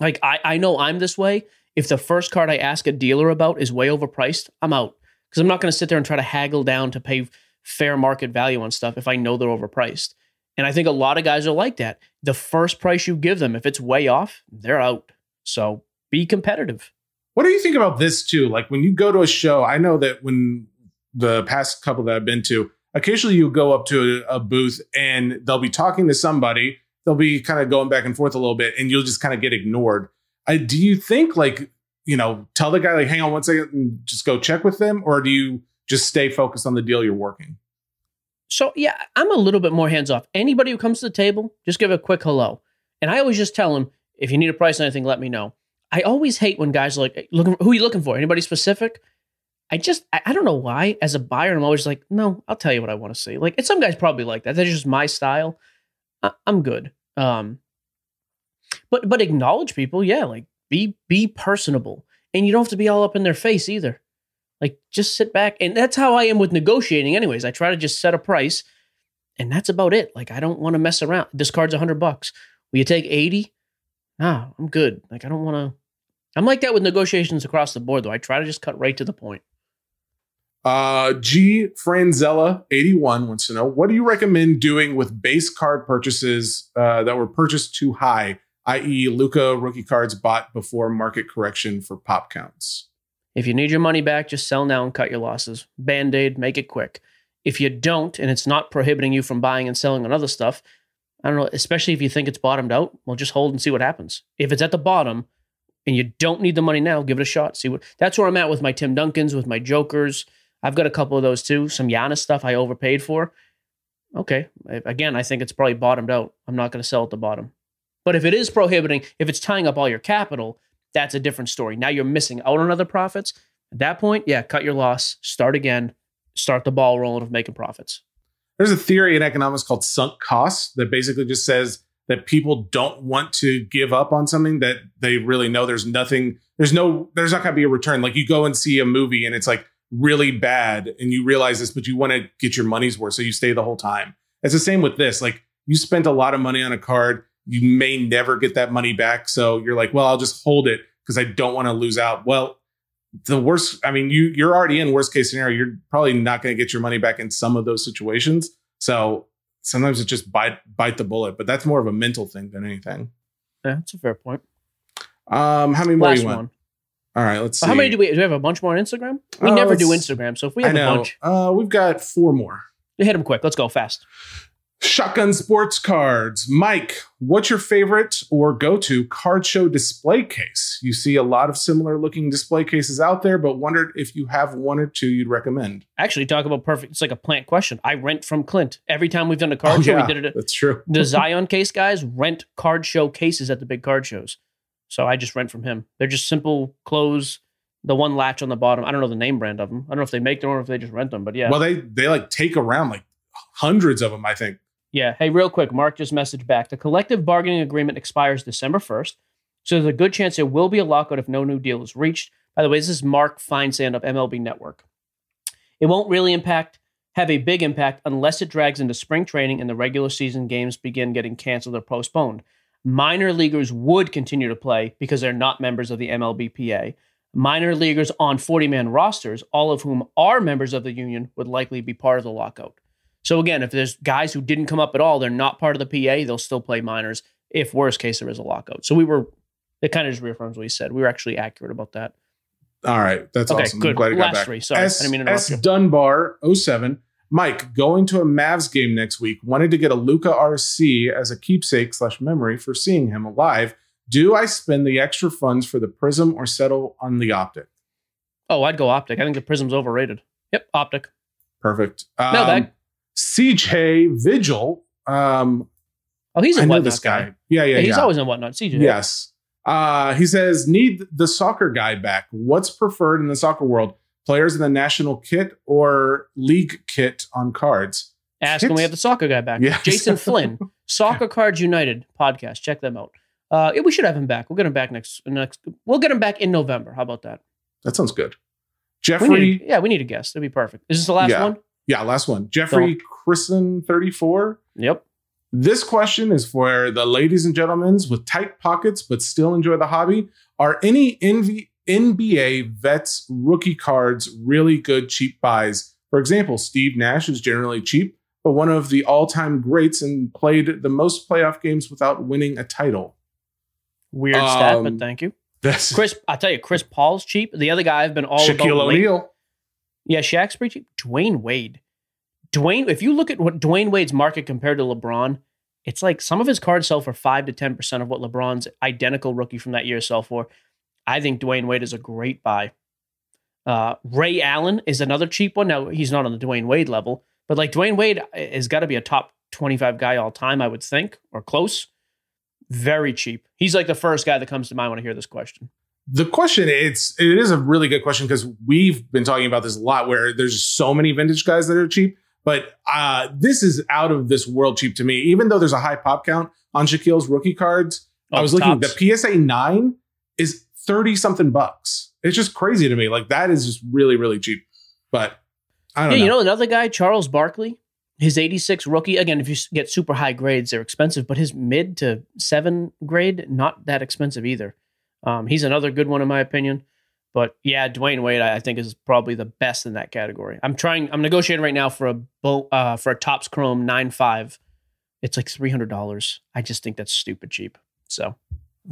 Like I, I know I'm this way. If the first card I ask a dealer about is way overpriced, I'm out. Because I'm not going to sit there and try to haggle down to pay fair market value on stuff if I know they're overpriced. And I think a lot of guys are like that. The first price you give them, if it's way off, they're out. So be competitive. What do you think about this too? Like when you go to a show, I know that when the past couple that I've been to, occasionally you go up to a, a booth and they'll be talking to somebody. They'll be kind of going back and forth a little bit, and you'll just kind of get ignored. I, do you think like you know tell the guy like hang on one second and just go check with them, or do you just stay focused on the deal you're working? So yeah, I'm a little bit more hands off. Anybody who comes to the table, just give a quick hello. And I always just tell them, if you need a price on anything, let me know. I always hate when guys are like, looking, who are you looking for? Anybody specific? I just, I, don't know why. As a buyer, I'm always like, no, I'll tell you what I want to see. Like, and some guys probably like that. That's just my style. I, I'm good. Um, but but acknowledge people, yeah. Like, be be personable, and you don't have to be all up in their face either. Like, just sit back, and that's how I am with negotiating. Anyways, I try to just set a price, and that's about it. Like, I don't want to mess around. This card's a hundred bucks. Will you take eighty? Nah, I'm good. Like, I don't want to. I'm like that with negotiations across the board, though. I try to just cut right to the point. Uh, G Franzella 81 wants to know what do you recommend doing with base card purchases uh, that were purchased too high, i.e., Luka rookie cards bought before market correction for pop counts? If you need your money back, just sell now and cut your losses. Band aid, make it quick. If you don't, and it's not prohibiting you from buying and selling on other stuff, I don't know, especially if you think it's bottomed out, well, just hold and see what happens. If it's at the bottom and you don't need the money now, give it a shot. See what that's where I'm at with my Tim Duncans, with my Jokers. I've got a couple of those too. Some Giannis stuff I overpaid for. Okay. Again, I think it's probably bottomed out. I'm not going to sell at the bottom. But if it is prohibiting, if it's tying up all your capital, that's a different story. Now you're missing out on other profits. At that point, yeah, cut your loss, start again, start the ball rolling of making profits. There's a theory in economics called sunk costs that basically just says that people don't want to give up on something that they really know there's nothing, there's no, there's not going to be a return. Like you go and see a movie and it's like really bad and you realize this, but you want to get your money's worth. So you stay the whole time. It's the same with this. Like you spent a lot of money on a card. You may never get that money back. So you're like, well, I'll just hold it because I don't want to lose out. Well, the worst, I mean, you you're already in worst case scenario. You're probably not going to get your money back in some of those situations. So sometimes it's just bite bite the bullet, but that's more of a mental thing than anything. Yeah, that's a fair point. Um, how many more Last you want? one. All right, let's see. How many do we do? We have a bunch more on Instagram. We Uh, never do Instagram, so if we have a bunch, Uh, we've got four more. hit them quick. Let's go fast. Shotgun sports cards. Mike, what's your favorite or go to card show display case? You see a lot of similar looking display cases out there, but wondered if you have one or two you'd recommend. Actually, talk about perfect. It's like a plant question. I rent from Clint every time we've done a card Oh, show. yeah, We did it. At, That's true. the Zion case guys rent card show cases at the big card shows. So I just rent from him. They're just simple close. The one latch on the bottom. I don't know the name brand of them. I don't know if they make them or if they just rent them. But yeah, Well, they they like take around like hundreds of them, I think. Yeah. Hey, real quick, Mark just messaged back. The collective bargaining agreement expires December 1st. So there's a good chance there will be a lockout if no new deal is reached. By the way, this is Mark Feinsand of MLB Network. It won't really impact, have a big impact unless it drags into spring training and the regular season games begin getting canceled or postponed. Minor leaguers would continue to play because they're not members of the MLBPA. Minor leaguers on 40 man rosters, all of whom are members of the union, would likely be part of the lockout. So again, if there's guys who didn't come up at all, they're not part of the PA, they'll still play minors. If worst case there is a lockout. So we were it kind of just reaffirms what he said. We were actually accurate about that. All right, that's Okay, awesome. I'm good. glad you got Last back. three. Sorry, I S, didn't mean to interrupt S you. Dunbar 07. Mike, going to a Mavs game next week. Wanted to get a Luka RC as a keepsake slash memory for seeing him alive. Do I spend the extra funds for the Prism or settle on the Optic? Oh, I'd go optic. I think the prism's overrated. Yep, optic. Perfect. Um, Mailbag. CJ Vigil. Um, Oh, he's a I know this guy. guy. Yeah, yeah, Yeah, he's yeah. always in whatnot. CJ. Yes. Uh, he says, need the soccer guy back. What's preferred in the soccer world? Players in the national kit or league kit on cards? Ask when we have the soccer guy back. Yes. Jason Flynn, Soccer Cards United podcast. Check them out. Uh, we should have him back. We'll get him back next next. We'll get him back in November. How about that? That sounds good. We Jeffrey. need, yeah, we need a guest. That'd be perfect. Is this the last Yeah. one? Yeah, last one. Jeffrey Christen 34. Yep. This question is for the ladies and gentlemen with tight pockets but still enjoy the hobby. Are any NV- NBA vets rookie cards really good cheap buys? For example, Steve Nash is generally cheap, but one of the all time greats and played the most playoff games without winning a title. Weird stat, Um, but thank you. Chris, I tell you, Chris Paul's cheap. The other guy I've been all Shaquille about O'Neal. Yeah, Shaq's pretty cheap. Dwyane Wade. Dwyane, if you look at what Dwyane Wade's market compared to LeBron, it's like some of his cards sell for five to ten percent of what LeBron's identical rookie from that year sell for. I think Dwyane Wade is a great buy. Uh, Ray Allen is another cheap one. Now he's not on the Dwyane Wade level, but like Dwyane Wade has got to be a top twenty-five guy all time, I would think, or close. Very cheap. He's like the first guy that comes to mind when I hear this question. The question it's it is a really good question because we've been talking about this a lot where there's so many vintage guys that are cheap but uh this is out of this world cheap to me even though there's a high pop count on Shaquille's rookie cards I Oh, was looking tops. the PSA 9 is 30 something bucks it's just crazy to me like that is just really really cheap but I Yeah, don't you know know another guy, Charles Barkley, his 86 rookie. Again, if you get super high grades, they're expensive, but his mid to seven grade, not that expensive either. Um, he's another good one in my opinion. But yeah, Dwyane Wade, I think is probably the best in that category. I'm trying. I'm negotiating right now for a Bo, uh, for a Topps Chrome nine five. It's like three hundred dollars. I just think that's stupid cheap. So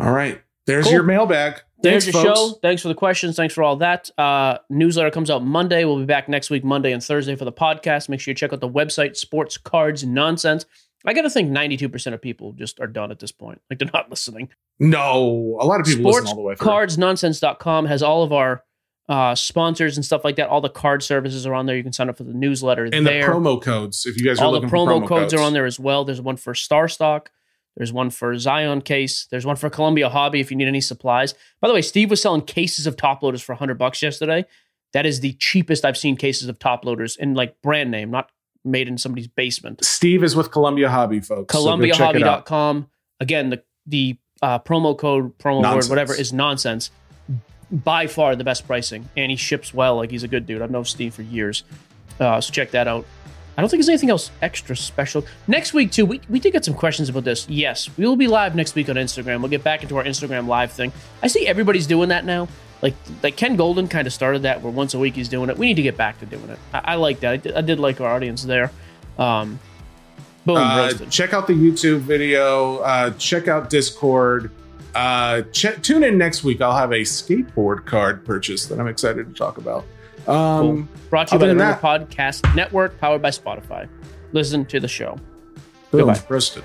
all right there's Cool. your mailbag there's Thanks, your folks. show. Thanks for the questions. Thanks for all that. Uh, newsletter comes out Monday. We'll be back next week, Monday and Thursday for the podcast. Make sure you check out the website, Sports Cards Nonsense. I got to think 92% of people just are done at this point. Like they're not listening. no a lot of people listen all the way through SportsCardsNonsense.com has all of our uh, sponsors and stuff like that. All the card services are on there. You can sign up for the newsletter and there. the promo codes if you guys are all the promo, promo codes, are on there as well. There's one for Star Stock. There's one for Zion case. There's one for Columbia Hobby if you need any supplies. By the way, Steve was selling cases of top loaders for 100 bucks yesterday. That is the cheapest I've seen cases of top loaders in like brand name, not made in somebody's basement. Steve is with Columbia Hobby folks so go check it out. ColumbiaHobby.com. Again, the the uh, promo code, promo word, whatever is nonsense. By far the best pricing, and he ships well. Like he's a good dude. I've known Steve for years, uh, so check that out. I don't think there's anything else extra special. Next week, too, we, we did get some questions about this. Yes, we will be live next week on Instagram. We'll get back into our Instagram live thing. I see everybody's doing that now. Like like Ken Goldin kind of started that where once a week he's doing it. We need to get back to doing it. I, I like that. I did, I did like our audience there. Um, boom, Uh, check out the YouTube video. Uh, check out Discord. Uh, ch- tune in next week. I'll have a skateboard card purchase that I'm excited to talk about. Um, Cool. Brought to you by the Ringer Podcast Network, powered by Spotify. Listen to the show. boom, Goodbye. roasted.